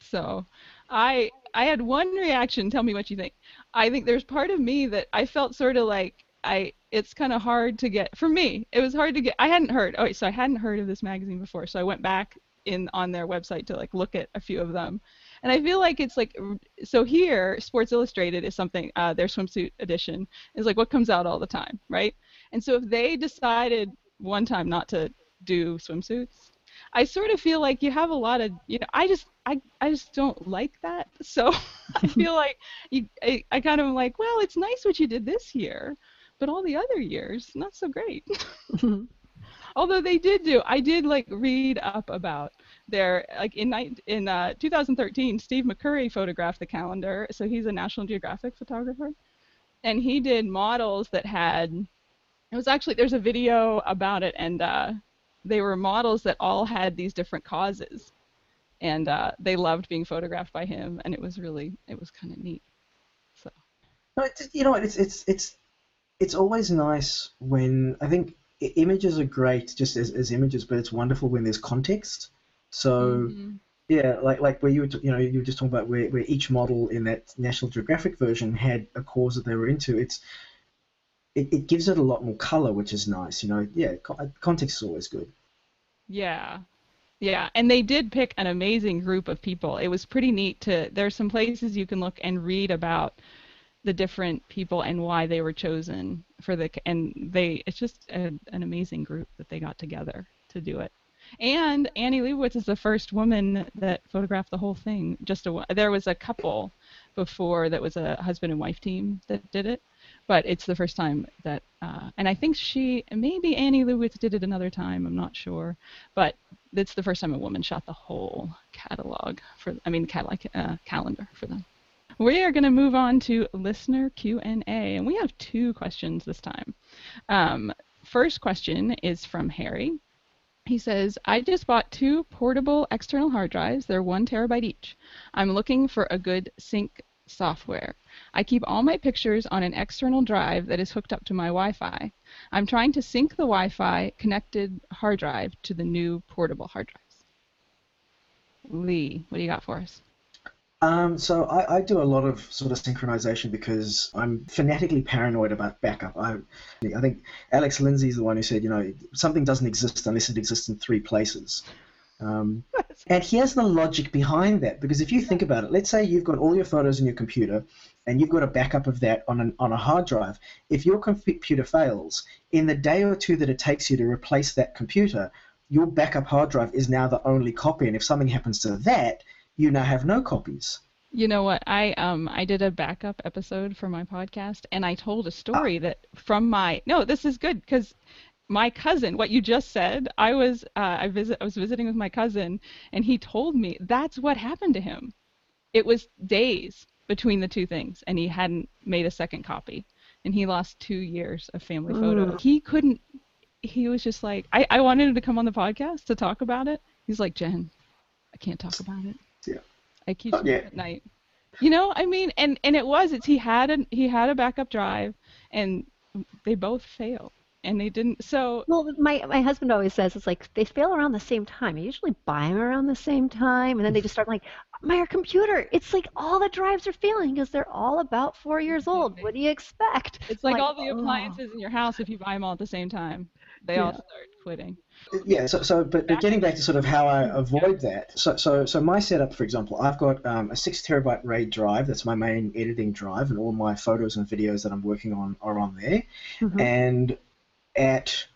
So I I had one reaction. Tell me what you think. I think there's part of me that I felt sort of like I it's kind of hard to get for me. It was hard to get. I hadn't heard. Oh, so I hadn't heard of this magazine before. So I went back in on their website to like look at a few of them, and I feel like it's like so here Sports Illustrated is something uh, their swimsuit edition is like what comes out all the time, right? And so if they decided one time not to do swimsuits, I sort of feel like you have a lot of you know I just I I just don't like that. So I feel like you, I I kind of like well it's nice what you did this year, but all the other years not so great. Although they did do I did like read up about their like in in uh, 2013 Steve McCurry photographed the calendar. So he's a National Geographic photographer, and he did models that had it was actually there's a video about it and uh, they were models that all had these different causes, and uh, they loved being photographed by him, and it was really it was kind of neat. So. No, it's, you know, it's it's it's it's always nice when I think images are great just as, as images, but it's wonderful when there's context. So. Mm-hmm. Yeah, like like where you were, t- you know, you were just talking about where, where each model in that National Geographic version had a cause that they were into. It's it, it gives it a lot more color, which is nice. You know, yeah, context is always good. Yeah. Yeah, and they did pick an amazing group of people. It was pretty neat to there's some places you can look and read about the different people and why they were chosen for the and they it's just a, an amazing group that they got together to do it. And Annie Leibovitz is the first woman that photographed the whole thing. Just a there was a couple before that was a husband and wife team that did it, but it's the first time that, uh, and I think she, maybe Annie Leibovitz did it another time. I'm not sure, but it's the first time a woman shot the whole catalog for, I mean, catalog uh, calendar for them. We are going to move on to listener Q&A, and we have two questions this time. Um, first question is from Harry. He says, I just bought two portable external hard drives. They're one terabyte each. I'm looking for a good sync software. I keep all my pictures on an external drive that is hooked up to my Wi-Fi. I'm trying to sync the Wi-Fi connected hard drive to the new portable hard drives. Lee, what do you got for us? Um, so I, I, do a lot of sort of synchronization because I'm fanatically paranoid about backup. I, I think Alex Lindsay is the one who said, you know, something doesn't exist unless it exists in three places. Um, and here's the logic behind that, because if you think about it, let's say you've got all your photos in your computer, and you've got a backup of that on an, on a hard drive. If your computer fails, in the day or two that it takes you to replace that computer, your backup hard drive is now the only copy, and if something happens to that, you now have no copies. You know what? I um I did a backup episode for my podcast, and I told a story ah. that from my no, this is good because my cousin, what you just said, I was uh, I visit I was visiting with my cousin, and he told me that's what happened to him. It was days between the two things, and he hadn't made a second copy, and he lost two years of family photos. Mm. He couldn't. He was just like, I I wanted him to come on the podcast to talk about it. He's like, Jen, I can't talk about it. Yeah. I keep oh, yeah. at night. You know, I mean, and and it was it's he had a he had a backup drive, and they both failed, and they didn't. So well, my my husband always says it's like they fail around the same time. I usually buy them around the same time, and then they just start like my computer. It's like all the drives are failing because they're all about four years old. What do you expect? It's like, like all the appliances oh. in your house if you buy them all at the same time. They yeah. all start quitting. Yeah, so, so but, but getting back to sort of how I avoid that. So, so, so my setup, for example, I've got um, a six terabyte RAID drive. That's my main editing drive, and all my photos and videos that I'm working on are on there. Mm-hmm. And at,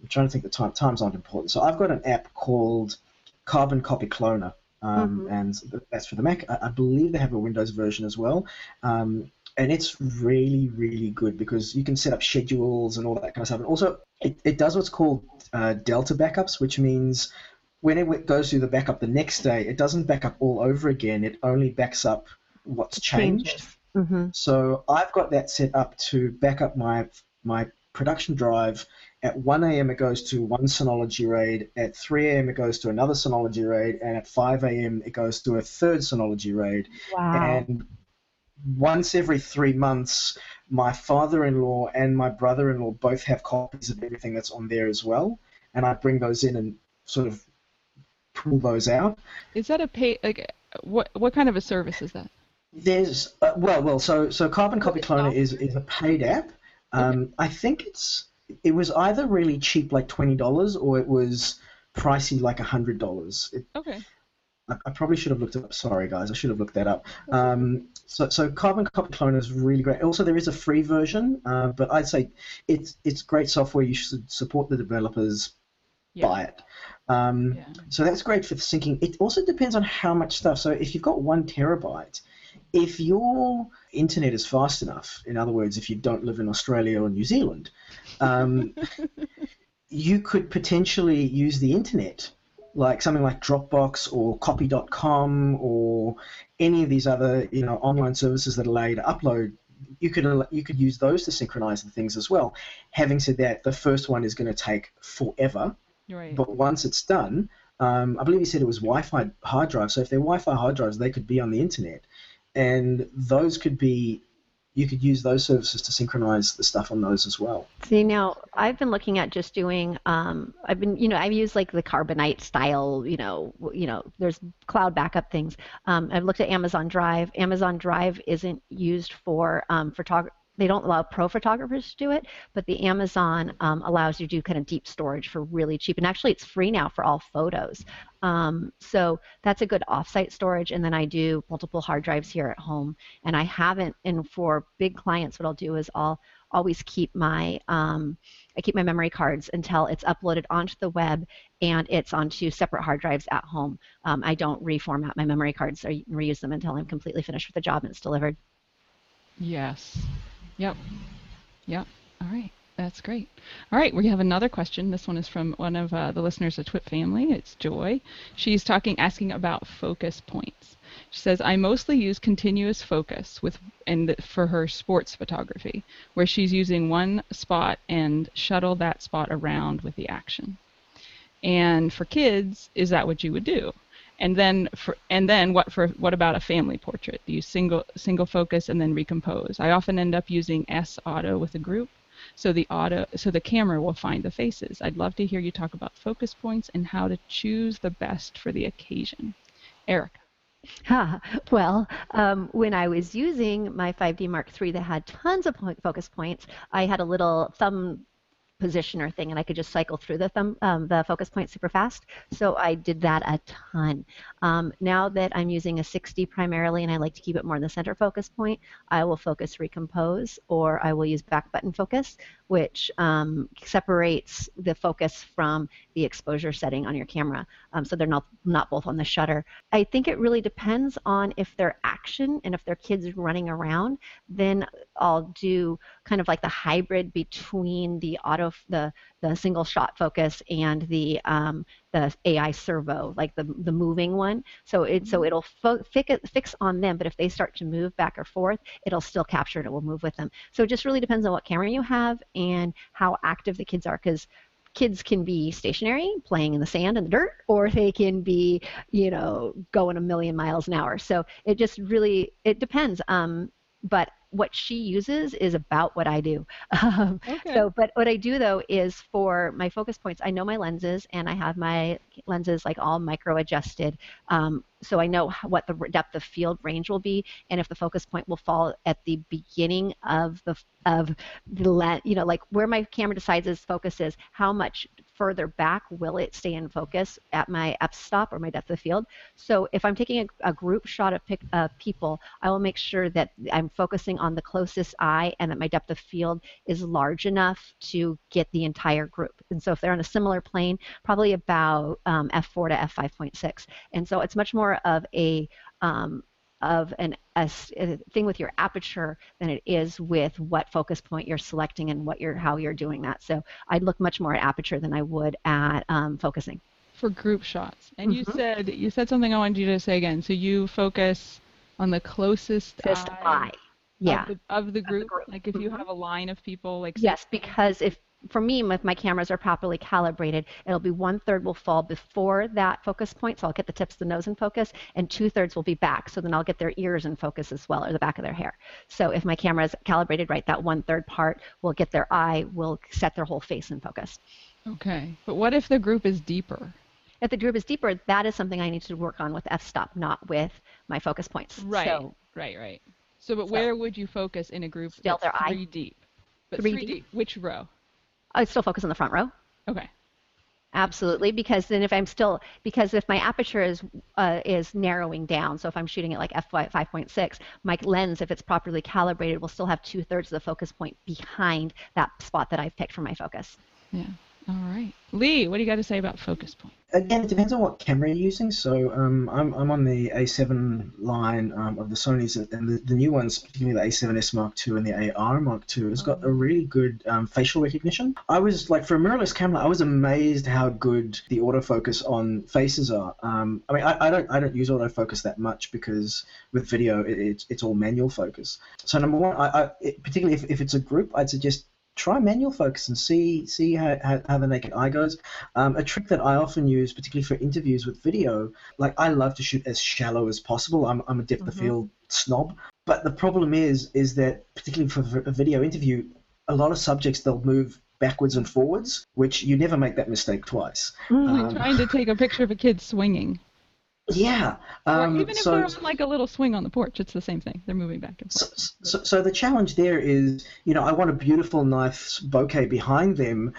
I'm trying to think the time. Times aren't important. So I've got an app called Carbon Copy Cloner. Um, mm-hmm. and that's for the Mac. I, I, believe they have a Windows version as well. Um, and it's really really good because you can set up schedules and all that kind of stuff and also it, it does what's called uh, delta backups which means when it goes through the backup the next day it doesn't back up all over again it only backs up what's changed mm-hmm. so i've got that set up to back up my my production drive at 1 a.m. it goes to one Synology RAID, at 3 a.m. it goes to another Synology RAID, and at 5 a.m. it goes to a third Synology RAID. Wow. And once every three months, my father-in-law and my brother-in-law both have copies of everything that's on there as well, and I bring those in and sort of pull those out. Is that a pay? Like, what what kind of a service is that? There's uh, well, well, so so Carbon Copy Cloner is is a paid app. Um, okay. I think it's it was either really cheap, like twenty dollars, or it was pricey, like hundred dollars. Okay. I, I, probably should have looked it up. Sorry, guys, I should have looked that up. Um, so, so Carbon Copy Cloner is really great. Also, there is a free version, uh, but I'd say it's it's great software. You should support the developers. Yeah. Buy it. Um, yeah. So that's great for syncing. It also depends on how much stuff. So if you've got one terabyte, if your internet is fast enough, in other words, if you don't live in Australia or New Zealand, um, you could potentially use the internet like something like Dropbox or Copy.com or any of these other you know online services that allow you to upload, you could you could use those to synchronize the things as well. Having said that, the first one is going to take forever, right. but once it's done, um, I believe you said it was Wi-Fi hard drives. So if they're Wi-Fi hard drives, they could be on the internet, and those could be you could use those services to synchronize the stuff on those as well. See, now I've been looking at just doing. Um, I've been, you know, I've used like the Carbonite style. You know, you know, there's cloud backup things. Um, I've looked at Amazon Drive. Amazon Drive isn't used for um, photography they don't allow pro photographers to do it, but the Amazon um, allows you to do kind of deep storage for really cheap. And actually, it's free now for all photos. Um, so that's a good offsite storage. And then I do multiple hard drives here at home. And I haven't, and for big clients, what I'll do is I'll always keep my um, I keep my memory cards until it's uploaded onto the web and it's onto separate hard drives at home. Um, I don't reformat my memory cards or reuse them until I'm completely finished with the job and it's delivered. Yes. Yep. Yep. All right. That's great. All right, we have another question. This one is from one of uh, the listeners of TWIP family. It's Joy. She's talking, asking about focus points. She says, I mostly use continuous focus with and for her sports photography, where she's using one spot and shuttle that spot around with the action. And for kids, is that what you would do? And then for and then what for what about a family portrait? Do you single single focus and then recompose? I often end up using S auto with a group so the auto so the camera will find the faces. I'd love to hear you talk about focus points and how to choose the best for the occasion. Erika. Well, um, when I was using my 5D Mark III that had tons of point, focus points, I had a little thumb positioner thing and I could just cycle through the thumb, um, the focus point super fast. So I did that a ton. Um, now that I'm using a 6D primarily and I like to keep it more in the center focus point, I will focus recompose or I will use back button focus, which um, separates the focus from the exposure setting on your camera. Um, so they're not, not both on the shutter. I think it really depends on if they're action and if they're kids running around, then I'll do kind of like the hybrid between the auto, the, the single shot focus and the um, the AI servo, like the the moving one. So it so mm-hmm. it'll fo- fix, fix on them, but if they start to move back or forth, it'll still capture it. It will move with them. So it just really depends on what camera you have and how active the kids are, because kids can be stationary, playing in the sand and the dirt, or they can be, you know, going a million miles an hour. So it just really it depends. Um, but what she uses is about what I do. Um, okay. So, but what I do though is for my focus points, I know my lenses and I have my lenses like all micro adjusted. Um, so I know what the depth of field range will be, and if the focus point will fall at the beginning of the of the lens, you know, like where my camera decides its focus is, how much further back will it stay in focus at my f-stop or my depth of field. So if I'm taking a, a group shot of pic, uh, people, I will make sure that I'm focusing on the closest eye and that my depth of field is large enough to get the entire group. And so if they're on a similar plane, probably about um, f4 to f5.6. And so it's much more of a um, of an, a, a, thing with your aperture than it is with what focus point you're selecting and what you're how you're doing that. So I'd look much more at aperture than I would at um, focusing. For group shots, and mm-hmm. you said you said something I wanted you to say again. So you focus on the closest eye, eye. Yeah. Of the, of the, group. Of the group. Like if mm-hmm. you have a line of people, like yes, because if for me, if my cameras are properly calibrated, it'll be one third will fall before that focus point, so I'll get the tips of the nose in focus, and two thirds will be back, so then I'll get their ears in focus as well, or the back of their hair. So if my camera is calibrated right, that one third part will get their eye, will set their whole face in focus. Okay, but what if the group is deeper? If the group is deeper, that is something I need to work on with f-stop, not with my focus points. Right, so, right, right. So, but so, where would you focus in a group still their three eye? deep? But three, three deep. deep. Which row? I still focus on the front row. Okay. Absolutely, because then if I'm still because if my aperture is uh, is narrowing down, so if I'm shooting at like f 5.6, my lens, if it's properly calibrated, will still have two thirds of the focus point behind that spot that I've picked for my focus. Yeah. All right. Lee, what do you got to say about focus point? Again, it depends on what camera you're using. So um, I'm, I'm on the A7 line um, of the Sony's, and the, the new ones, particularly the A7S Mark II and the AR Mark II, has got a really good um, facial recognition. I was like, for a mirrorless camera, I was amazed how good the autofocus on faces are. Um, I mean, I, I, don't I don't use autofocus that much because with video, it, it's, it's all manual focus. So number one, I, I it, particularly if, if it's a group, I'd suggest try manual focus and see see how, how, how the naked eye goes. Um, a trick that I often use, particularly for interviews with video, like I love to shoot as shallow as possible. I'm, I'm a depth mm-hmm. of field snob, but the problem is is that particularly for a video interview, a lot of subjects they'll move backwards and forwards, which you never make that mistake twice. Mm, um, trying to take a picture of a kid swinging. Yeah. Um, or even if so, they're on like a little swing on the porch, it's the same thing. They're moving back and forth. So, so, so the challenge there is, you know, I want a beautiful, nice bokeh behind them,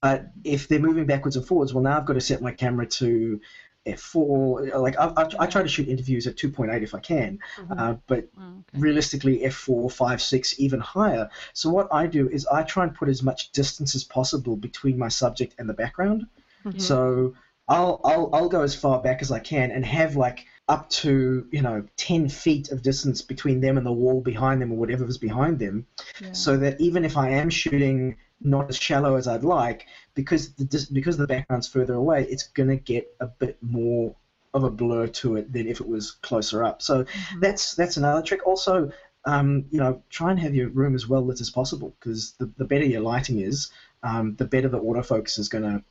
but if they're moving backwards and forwards, well, now I've got to set my camera to f4. Like I, I, I try to shoot interviews at 2.8 if I can, mm-hmm. uh, but oh, okay. realistically f4, 5, 6, even higher. So what I do is I try and put as much distance as possible between my subject and the background. Mm-hmm. So I'll, I'll I'll go as far back as I can and have like up to you know 10 feet of distance between them and the wall behind them or whatever's behind them yeah. so that even if I am shooting not as shallow as I'd like because the because the background's further away it's going to get a bit more of a blur to it than if it was closer up. So that's that's another trick. Also, um, you know, try and have your room as well lit as possible because the, the better your lighting is, um, the better the autofocus is going to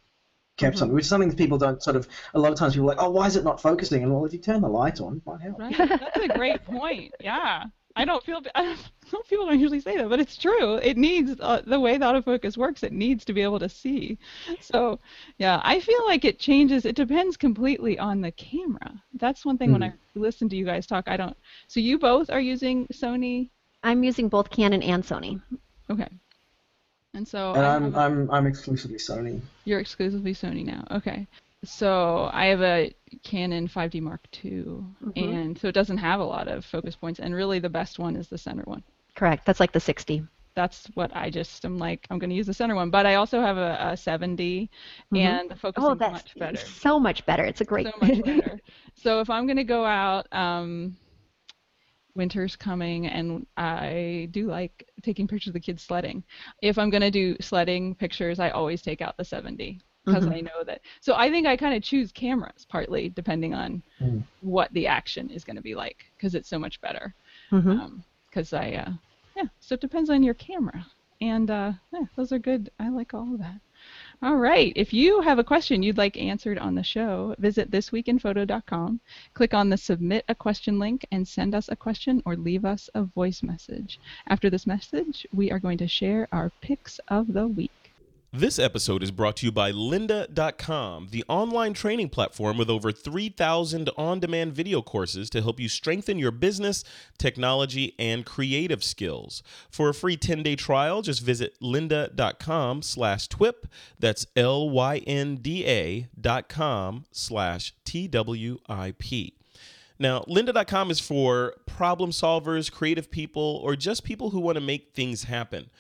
capture something, which is something that people don't sort of. A lot of times people are like, oh, why is it not focusing? And well, if you turn the light on, it might help. Right. That's a great point. Yeah. I don't feel. I don't, people don't usually say that, but it's true. It needs uh, the way the autofocus works. It needs to be able to see. So, yeah, I feel like it changes. It depends completely on the camera. That's one thing when I listen to you guys talk. I don't. So you both are using Sony. I'm using both Canon and Sony. Okay. And so And I I'm have a- I'm I'm exclusively Sony. you're exclusively Sony now. Okay. So I have a Canon 5D Mark II, and so it doesn't have a lot of focus points. And really, the best one is the center one. Correct. That's like the 60. That's what I just am like. I'm going to use the center one, but I also have a, a 7D, and the focus Oh, is much better. so much better. It's a great. So much better. so if I'm going to go out, um, winter's coming, and I do like taking pictures of the kids sledding. If I'm going to do sledding pictures, I always take out the 7D because I know that. So I think I kind of choose cameras partly depending on Mm. what the action is going to be like because it's so much better. Because I, uh, yeah, so it depends on your camera. And uh, yeah, those are good. I like all of that. All right. If you have a question you'd like answered on the show, visit thisweekinphoto.com, click on the submit a question link, and send us a question or leave us a voice message. After this message, we are going to share our picks of the week. This episode is brought to you by lynda.com, the online training platform with over 3,000 on demand video courses to help you strengthen your business, technology, and creative skills. For a free 10 day trial, just visit lynda.com slash TWIP. That's L Y N D A dot com slash T W I P. Now, lynda.com is for problem solvers, creative people, or just people who want to make things happen.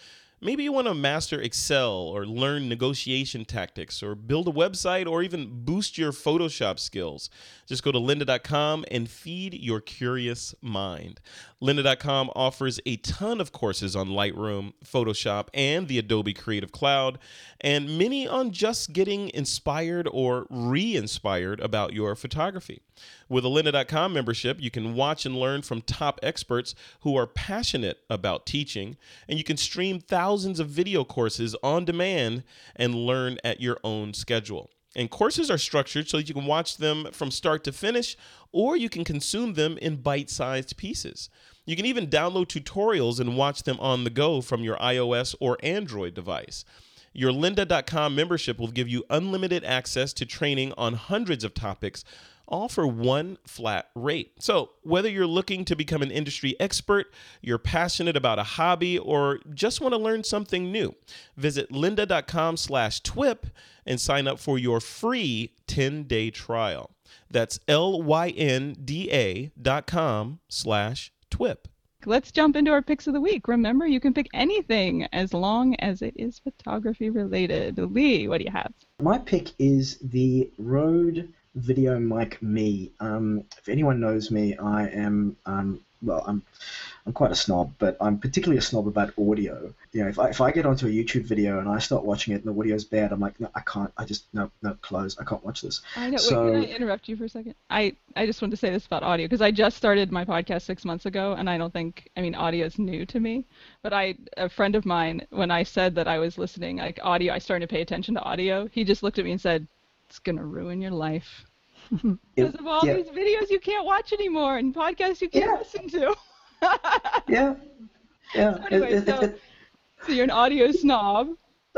Maybe you want to master Excel or learn negotiation tactics or build a website or even boost your Photoshop skills. Just go to lynda.com and feed your curious mind. Lynda.com offers a ton of courses on Lightroom, Photoshop, and the Adobe Creative Cloud, and many on just getting inspired or re inspired about your photography. With a lynda.com membership, you can watch and learn from top experts who are passionate about teaching, and you can stream thousands of video courses on demand and learn at your own schedule. And courses are structured so that you can watch them from start to finish, or you can consume them in bite sized pieces. You can even download tutorials and watch them on the go from your iOS or Android device. Your lynda.com membership will give you unlimited access to training on hundreds of topics, all for one flat rate. So, whether you're looking to become an industry expert, you're passionate about a hobby, or just want to learn something new, visit lynda.com slash twip and sign up for your free 10-day trial. That's L-Y-N-D-A dot com slash twip. Let's jump into our picks of the week. Remember, you can pick anything as long as it is photography related. Lee, what do you have? My pick is the Rode Video Mic Me. Um, if anyone knows me, I am um, well, I'm I'm quite a snob, but I'm particularly a snob about audio. You know, if I if I get onto a YouTube video and I start watching it and the audio's bad, I'm like, no, I can't. I just no no close. I can't watch this. I know. So- wait, can I interrupt you for a second? I, I just wanted to say this about audio because I just started my podcast six months ago, and I don't think I mean audio is new to me. But I a friend of mine when I said that I was listening like audio, I started to pay attention to audio. He just looked at me and said, "It's gonna ruin your life." Because of all yeah. these videos you can't watch anymore and podcasts you can't Yeah. listen to. Yeah, yeah. it- Anyway, it- so- it- so you're an audio snob.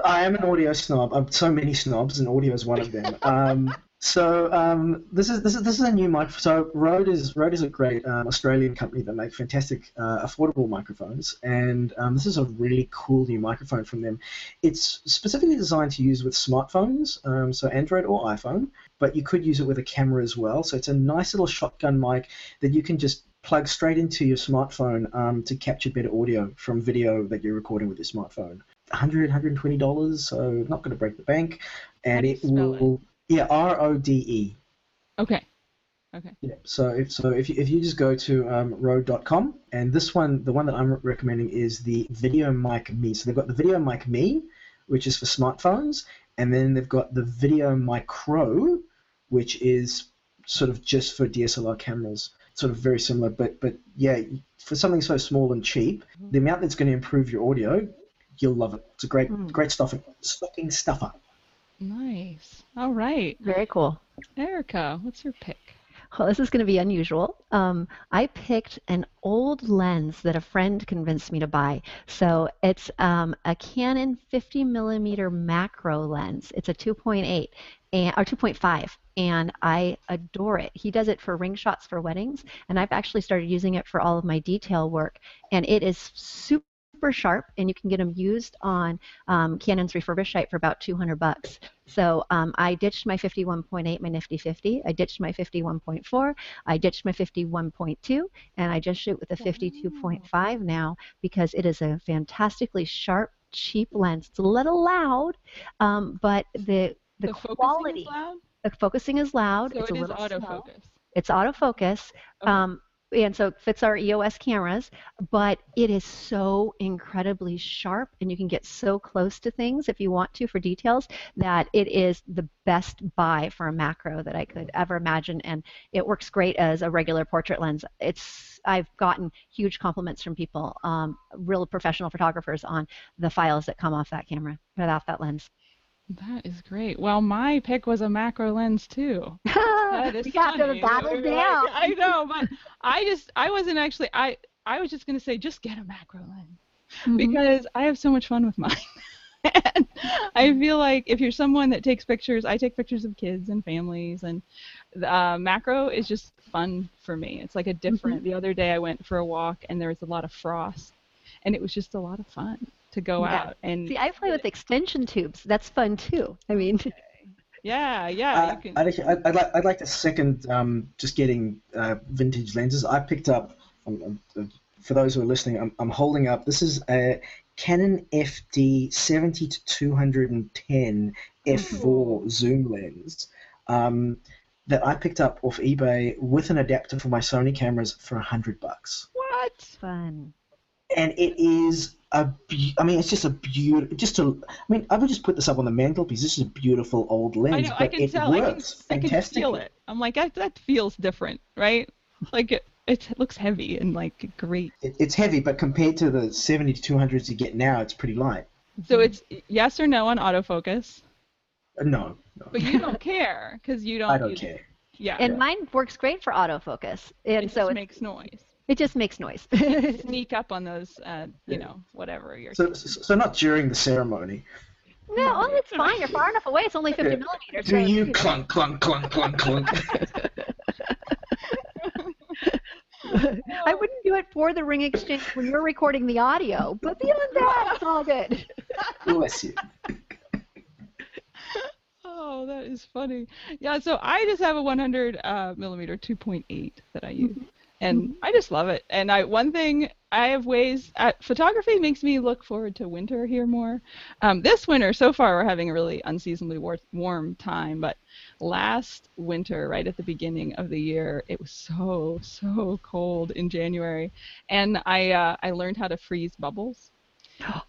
I am an audio snob. I'm so many snobs, and audio is one of them. Um, so um, this is this is this is a new mic. So Rode is Rode is a great um, Australian company that make fantastic uh, affordable microphones, and um, this is a really cool new microphone from them. It's specifically designed to use with smartphones, um, so Android or iPhone, but you could use it with a camera as well. So it's a nice little shotgun mic that you can just plug straight into your smartphone um, to capture better audio from video that you're recording with your smartphone. 100 $120, so not going to break the bank. And it spell it? Yeah, R O D E. Okay. Okay. Yeah. So if so if you, if you just go to um, Rode.com and this one the one that I'm recommending is the Video Mic Me. So they've got the Video Mic Me, which is for smartphones, and then they've got the Video Micro, which is sort of just for DSLR cameras, sort of very similar. But but yeah, for something so small and cheap, the amount that's going to improve your audio, you'll love it. It's a great Mm. great stuffing stocking stuffer. Nice. All right. Very cool. Erika, what's your pick? Well, this is going to be unusual. Um, I picked an old lens that a friend convinced me to buy. So it's um, a Canon 50 millimeter macro lens. It's a 2.8 and or 2.5, and I adore it. He does it for ring shots for weddings, and I've actually started using it for all of my detail work, and it is super sharp, and you can get them used on um, Canon's refurbished site for about 200 bucks. So um, I ditched my 51.8, my Nifty 50. I ditched my 51.4. I ditched my 51.2, and I just shoot with a 52.5 now because it is a fantastically sharp, cheap lens. It's a little loud, um, but the the, focusing quality, is loud? the focusing is loud. So it's it a is little slow. autofocus. It's autofocus. Okay. Um, and so it fits our EOS cameras, but it is so incredibly sharp, and you can get so close to things if you want to for details that it is the best buy for a macro that I could ever imagine, and it works great as a regular portrait lens. It's I've gotten huge compliments from people, um, real professional photographers, on the files that come off that camera, off that lens. That is great. Well, my pick was a macro lens too. That is we got to battle Like, down. I know, but I just I wasn't actually I I was just gonna say just get a macro lens Mhm. because I have so much fun with mine. and I feel like if you're someone that takes pictures, I take pictures of kids and families, and uh, macro is just fun for me. It's like a different. The other day I went for a walk and there was a lot of frost, and it was just a lot of fun to go Yeah. out and See, I play with extension tubes. That's fun too. I mean, yeah, yeah, Uh, you can. I'd, actually, I'd, I'd, like, I'd like to second um, just getting uh, vintage lenses. I picked up, um, um, for those who are listening, I'm, I'm holding up. This is a Canon FD 70 to 210 f4 zoom lens um, that I picked up off eBay with an adapter for my Sony cameras for a hundred bucks. what? fun. And it is a, be- I mean, it's just a beautiful, just a, I mean, I would just put this up on the mantelpiece. This is a beautiful old lens, I know. I but can it tell. I can, works I can feel it. I'm like that. That feels different, right? Like it. It looks heavy and like great. It, it's heavy, but compared to the 70 to 200s you get now, it's pretty light. So it's yes or no on autofocus, Uh, no, no. but you don't care because you don't. I don't use- care. Yeah. And mine works great for autofocus, and it so just it, makes noise. It just makes noise. Sneak up on those, uh, you know, whatever you're. So, so, so not during the ceremony. no, oh, it's fine. You're far enough away. It's only 50 millimeters. Do so you it's- clunk, clunk, clunk, clunk, clunk? I wouldn't do it for the ring exchange when you're recording the audio, but beyond that, it's all good. Bless you. Oh, that is funny. Yeah, so I just have a 100 uh, millimeter 2.8 that I use, and I just love it. And I one thing I have ways. Uh, photography makes me look forward to winter here more. Um, this winter, so far, we're having a really unseasonably war- warm time, but last winter, right at the beginning of the year, it was so so cold in January, and I uh, I learned how to freeze bubbles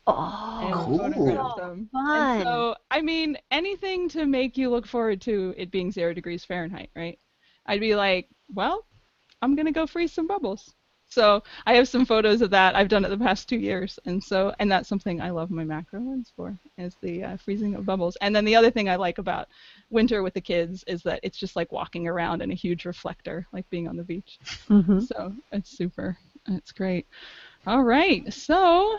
and Oh, Cool. fun. And so, I mean, anything to make you look forward to it being zero degrees Fahrenheit, right? I'd be like, well, I'm gonna go freeze some bubbles. So I have some photos of that. I've done it the past two years, and so and that's something I love my macro lens for is the uh, freezing of bubbles. And then the other thing I like about winter with the kids is that it's just like walking around in a huge reflector, like being on the beach. Mhm. So it's super. It's great. All right. So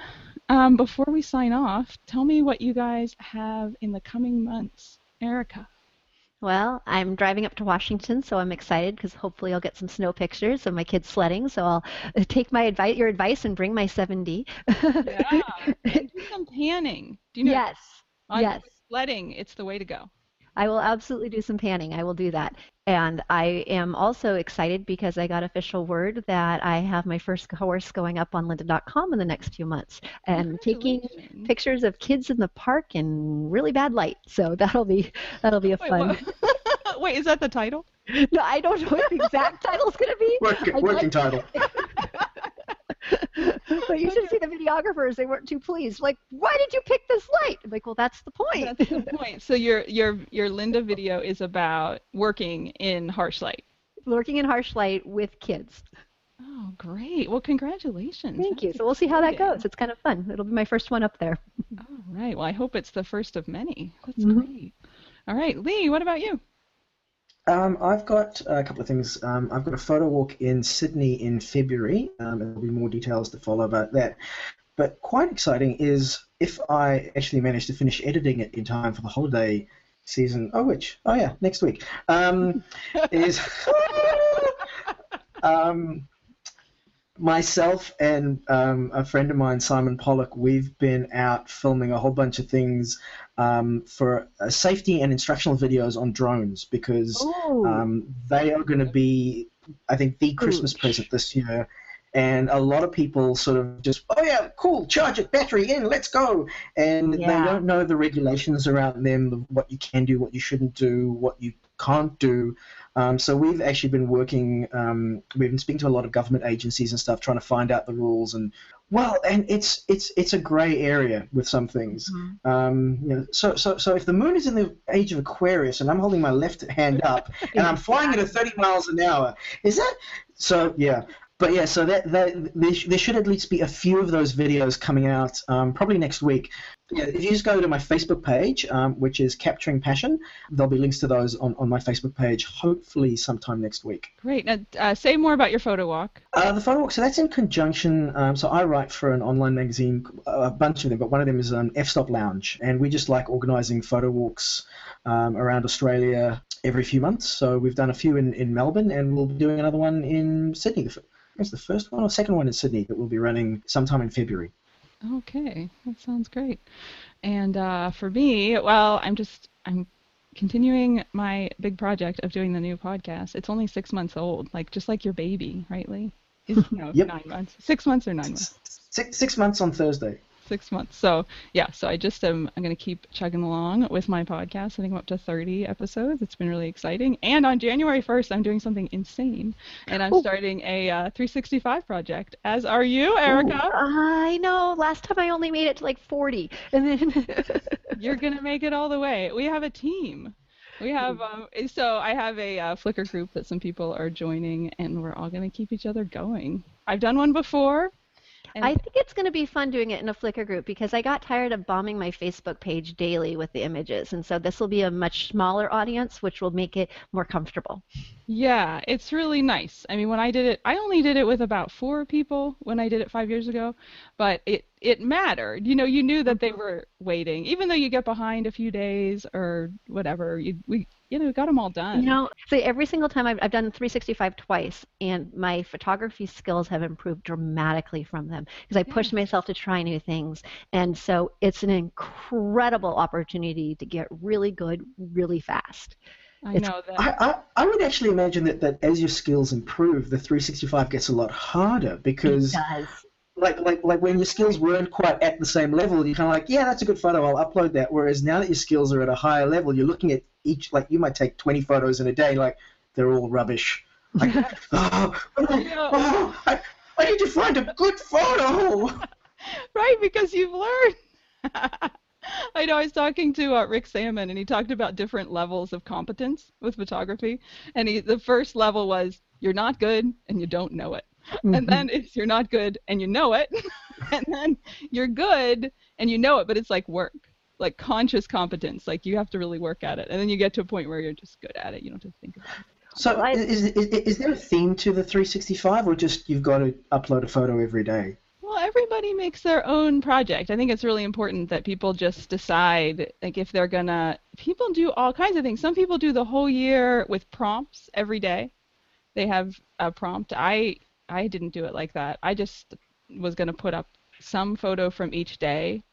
um, before we sign off, tell me what you guys have in the coming months. Erika. Well, I'm driving up to Washington, so I'm excited because hopefully I'll get some snow pictures of my kids sledding. So I'll take my advice, your advice, and bring my 7D. Yeah. and do some panning. Do you know? yes, yes. Sledding, it's the way to go. I will absolutely do some panning. I will do that. And I am also excited because I got official word that I have my first horse going up on lynda.com in the next few months and taking pictures of kids in the park in really bad light. So that'll be that'll be a Wait, fun. what- Wait, is that the title? No, I don't know what the exact title's going to be. Working, working like- title. but you should see the videographers; they weren't too pleased. Like, why did you pick this light? I'm like, well, that's the point. That's the point. So your your your Lynda video is about working in harsh light. Working in harsh light with kids. Oh, great. Well, congratulations. Thank you. That's So we'll see how that goes. It's kind of fun. It'll be my first one up there. All right. Well, I hope it's the first of many. That's Mhm. great. All right, Lee. What about you? Um, I've got a couple of things. Um, I've got a photo walk in Sydney in February, um, there'll be more details to follow about that. But quite exciting is if I actually manage to finish editing it in time for the holiday season. Oh, which? Oh, yeah, next week. Um, is um, myself and um, a friend of mine, Simon Pollock, we've been out filming a whole bunch of things um, for uh, safety and instructional videos on drones because um, they are going to be, I think, the Christmas Huge. present this year. And a lot of people sort of just, oh yeah, cool, charge it, battery in, let's go. And Yeah. they don't know the regulations around them, what you can do, what you shouldn't do, what you can't do. Um, so we've actually been working, um, we've been speaking to a lot of government agencies and stuff, trying to find out the rules. And well, and it's it's it's a grey area with some things. Mhm. Um, you know, so so so if the moon is in the age of Aquarius and I'm holding my left hand up and I'm flying at a 30 miles an hour, is that so? Yeah. But yeah, so that, that there, sh- there should at least be a few of those videos coming out um, probably next week. Yeah, if you just go to my Facebook page, um, which is Capturing Passion, there'll be links to those on, on my Facebook page, hopefully sometime next week. Great. Now, uh, say more about your photo walk. Uh, the photo walk, so that's in conjunction. Um, so I write for an online magazine, a bunch of them, but one of them is um, F Stop Lounge, and we just like organising photo walks um, around Australia every few months. So we've done a few in, in Melbourne, and we'll be doing another one in Sydney. The, f- I guess the first one or second one in Sydney that we'll be running sometime in February. Okay, that sounds great. And uh, for me, well, I'm just I'm continuing my big project of doing the new podcast. It's only six months old, like just like your baby, right, Lee? Is, no, Yep. nine months. Six months or nine months. Six, six months on Thursday. Six months. So yeah, so I just am I'm gonna keep chugging along with my podcast. I think I'm up to 30 episodes. It's been really exciting. And on January 1st, I'm doing something insane, and I'm Ooh. starting a uh, 365 project. As are you, Erika. I know. Last time I only made it to like 40, and then You're gonna make it all the way. We have a team. We have um, so I have a uh, Flickr group that some people are joining, and we're all gonna keep each other going. I've done one before. And I think it's going to be fun doing it in a Flickr group because I got tired of bombing my Facebook page daily with the images, and so this will be a much smaller audience, which will make it more comfortable. yeah, it's really nice. I mean, when I did it, I only did it with about four people when I did it five years ago, but it it mattered. You know, you knew that they mm-hmm. were waiting, even though you get behind a few days or whatever. You we you know we got them all done. You know, so every single time I've, I've done 365 twice, and my photography skills have improved dramatically from them because I pushed myself to try new things. And so it's an incredible opportunity to get really good really fast. I it's- know that. I, I, I would actually imagine that, that as your skills improve, the 365 gets a lot harder because. Like like like when your skills weren't quite at the same level, you're kind of like, yeah, that's a good photo, I'll upload that. Whereas now that your skills are at a higher level, you're looking at each like you might take 20 photos in a day, like they're all rubbish. Like, oh, oh, I, I need to find a good photo. Right, because you've learned. I know I was talking to uh, Rick Sammon, and he talked about different levels of competence with photography. And he, the first level was you're not good and you don't know it. And mm-hmm. then it's you're not good and you know it. and then you're good and you know it, but it's like work, like conscious competence. Like you have to really work at it. And then you get to a point where you're just good at it. You don't have to think about it. So Well, I- is, is, is there a theme to the 365, or just you've got to upload a photo every day? Well, everybody makes their own project. I think it's really important that people just decide, like, if they're gonna. People do all kinds of things. Some people do the whole year with prompts every day. They have a prompt. I I didn't do it like that. I just was gonna put up some photo from each day,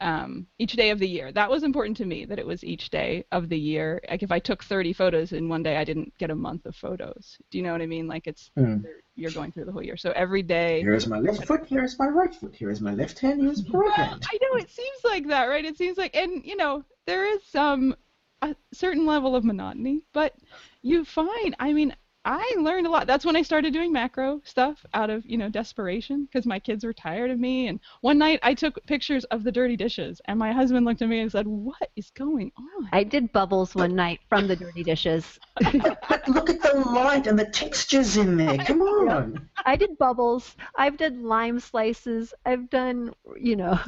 um, each day of the year. That was important to me that it was each day of the year. Like if I took 30 photos in one day, I didn't get a month of photos. Do you know what I mean? Like it's Hmm. you're going through the whole year. So every day. Here is my left foot. Here is my right foot. Here is my left hand. Here is my right hand. I know it seems like that, right? It seems like, and you know, there is some a certain level of monotony, but you find. I mean, I learned a lot. That's when I started doing macro stuff out of, you know, desperation because my kids were tired of me. And one night I took pictures of the dirty dishes, and my husband looked at me and said, "What is going on?" I did bubbles one night from the dirty dishes. but look at the light and the textures in there. Come on. I did bubbles. I've done lime slices. I've done, you know.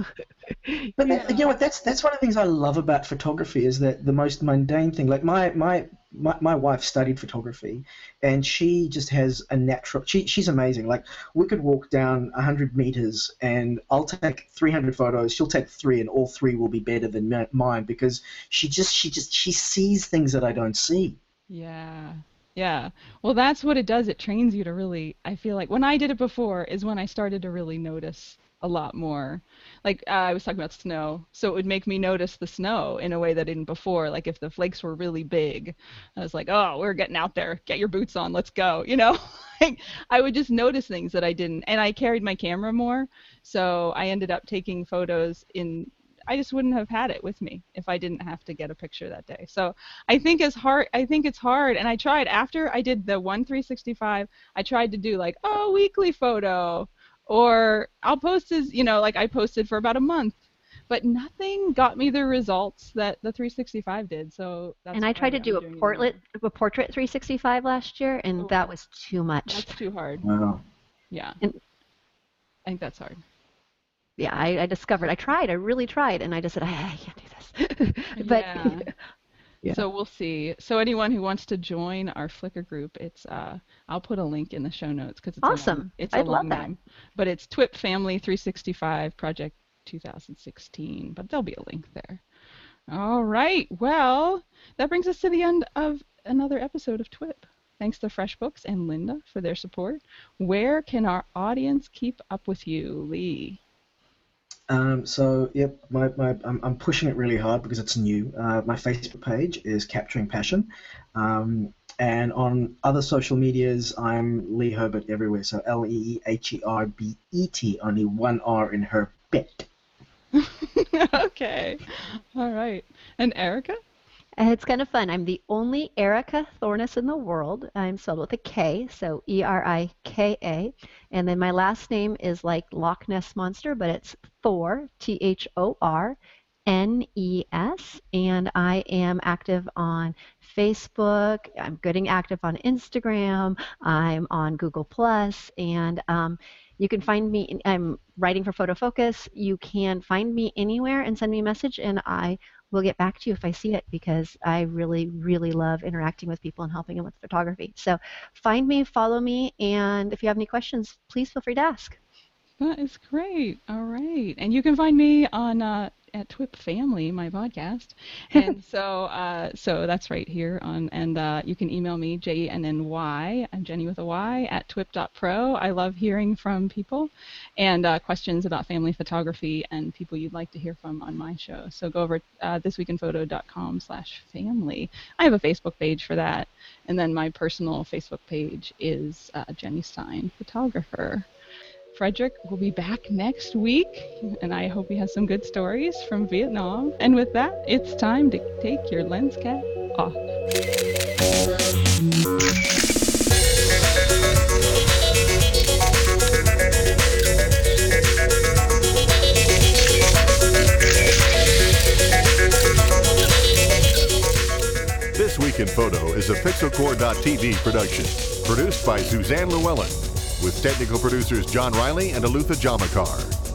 But that, you know what? That's that's one of the things I love about photography is that the most mundane thing. Like my my my, my wife studied photography, and she just has a natural. She she's amazing. Like we could walk down hundred meters, and I'll take three hundred photos. She'll take three, and all three will be better than mi- mine because she just she just she sees things that I don't see. Yeah. Yeah. Well, that's what it does. It trains you to really, I feel like when I did it before is when I started to really notice a lot more. Like uh, I was talking about snow, so it would make me notice the snow in a way that I didn't before. Like if the flakes were really big, I was like, "Oh, we're getting out there. Get your boots on. Let's go." You know, like I would just notice things that I didn't, and I carried my camera more, so I ended up taking photos in. I just wouldn't have had it with me if I didn't have to get a picture that day. So I think it's hard. I think it's hard, and I tried after I did the one 365. I tried to do like oh weekly photo or I'll post as you know, like I posted for about a month, but nothing got me the results that the 365 did. So that's and I tried to do I'm a doing portrait, a portrait 365 last year, and Oh. that was too much. That's too hard. Wow. Yeah. And- I think that's hard. Yeah, I, I discovered. I tried. I really tried, and I just said, I, I can't do this. but Yeah. Yeah. So we'll see. So anyone who wants to join our Flickr group, it's uh, I'll put a link in the show notes because it's A Awesome. long, it's I'd a love long that. name, but it's TWIP Family 365 Project 2016. But there'll be a link there. All right. Well, that brings us to the end of another episode of TWIP. Thanks to FreshBooks and Lynda for their support. Where can our audience keep up with you, Lee? Um, so yep, my, my I'm, I'm pushing it really hard because it's new. Uh, my Facebook page is Capturing Passion, um, and on other social medias I'm Lee Herbet everywhere. So L E E H E R B E T, only one R in her bet. okay. All right. And Erika? Uh, It's kind of fun. I'm the only Erika Thornes in the world. I'm spelled with a K, so E R I K A. And then my last name is like Loch Ness Monster, but it's Thor, T H O R N E S. And I am active on Facebook. I'm getting active on Instagram. I'm on Google Plus, and um, you can find me. I'm writing for Photo Focus. You can find me anywhere and send me a message, and I will get back to you if I see it because I really, really love interacting with people and helping them with photography. So find me, follow me, and if you have any questions, please feel free to ask. That is great. All right. And you can find me on uh, at TWIP Family, my podcast. And so uh, so that's right here on and uh, you can email me J E N N Y. I'm Jenny with a Y at twip.pro. I love hearing from people and uh, questions about family photography and people you'd like to hear from on my show. So go over uh, thisweekinphoto.com slash family. I have a Facebook page for that. And then my personal Facebook page is uh, Jenny Stein Photographer. Frederick will be back next week, and I hope he has some good stories from Vietnam. And with that, it's time to take your lens cap off. This Week in Photo is a Pixelcore.tv production, produced by Suzanne Llewellyn, with technical producers John Riley and Alutha Jamakar.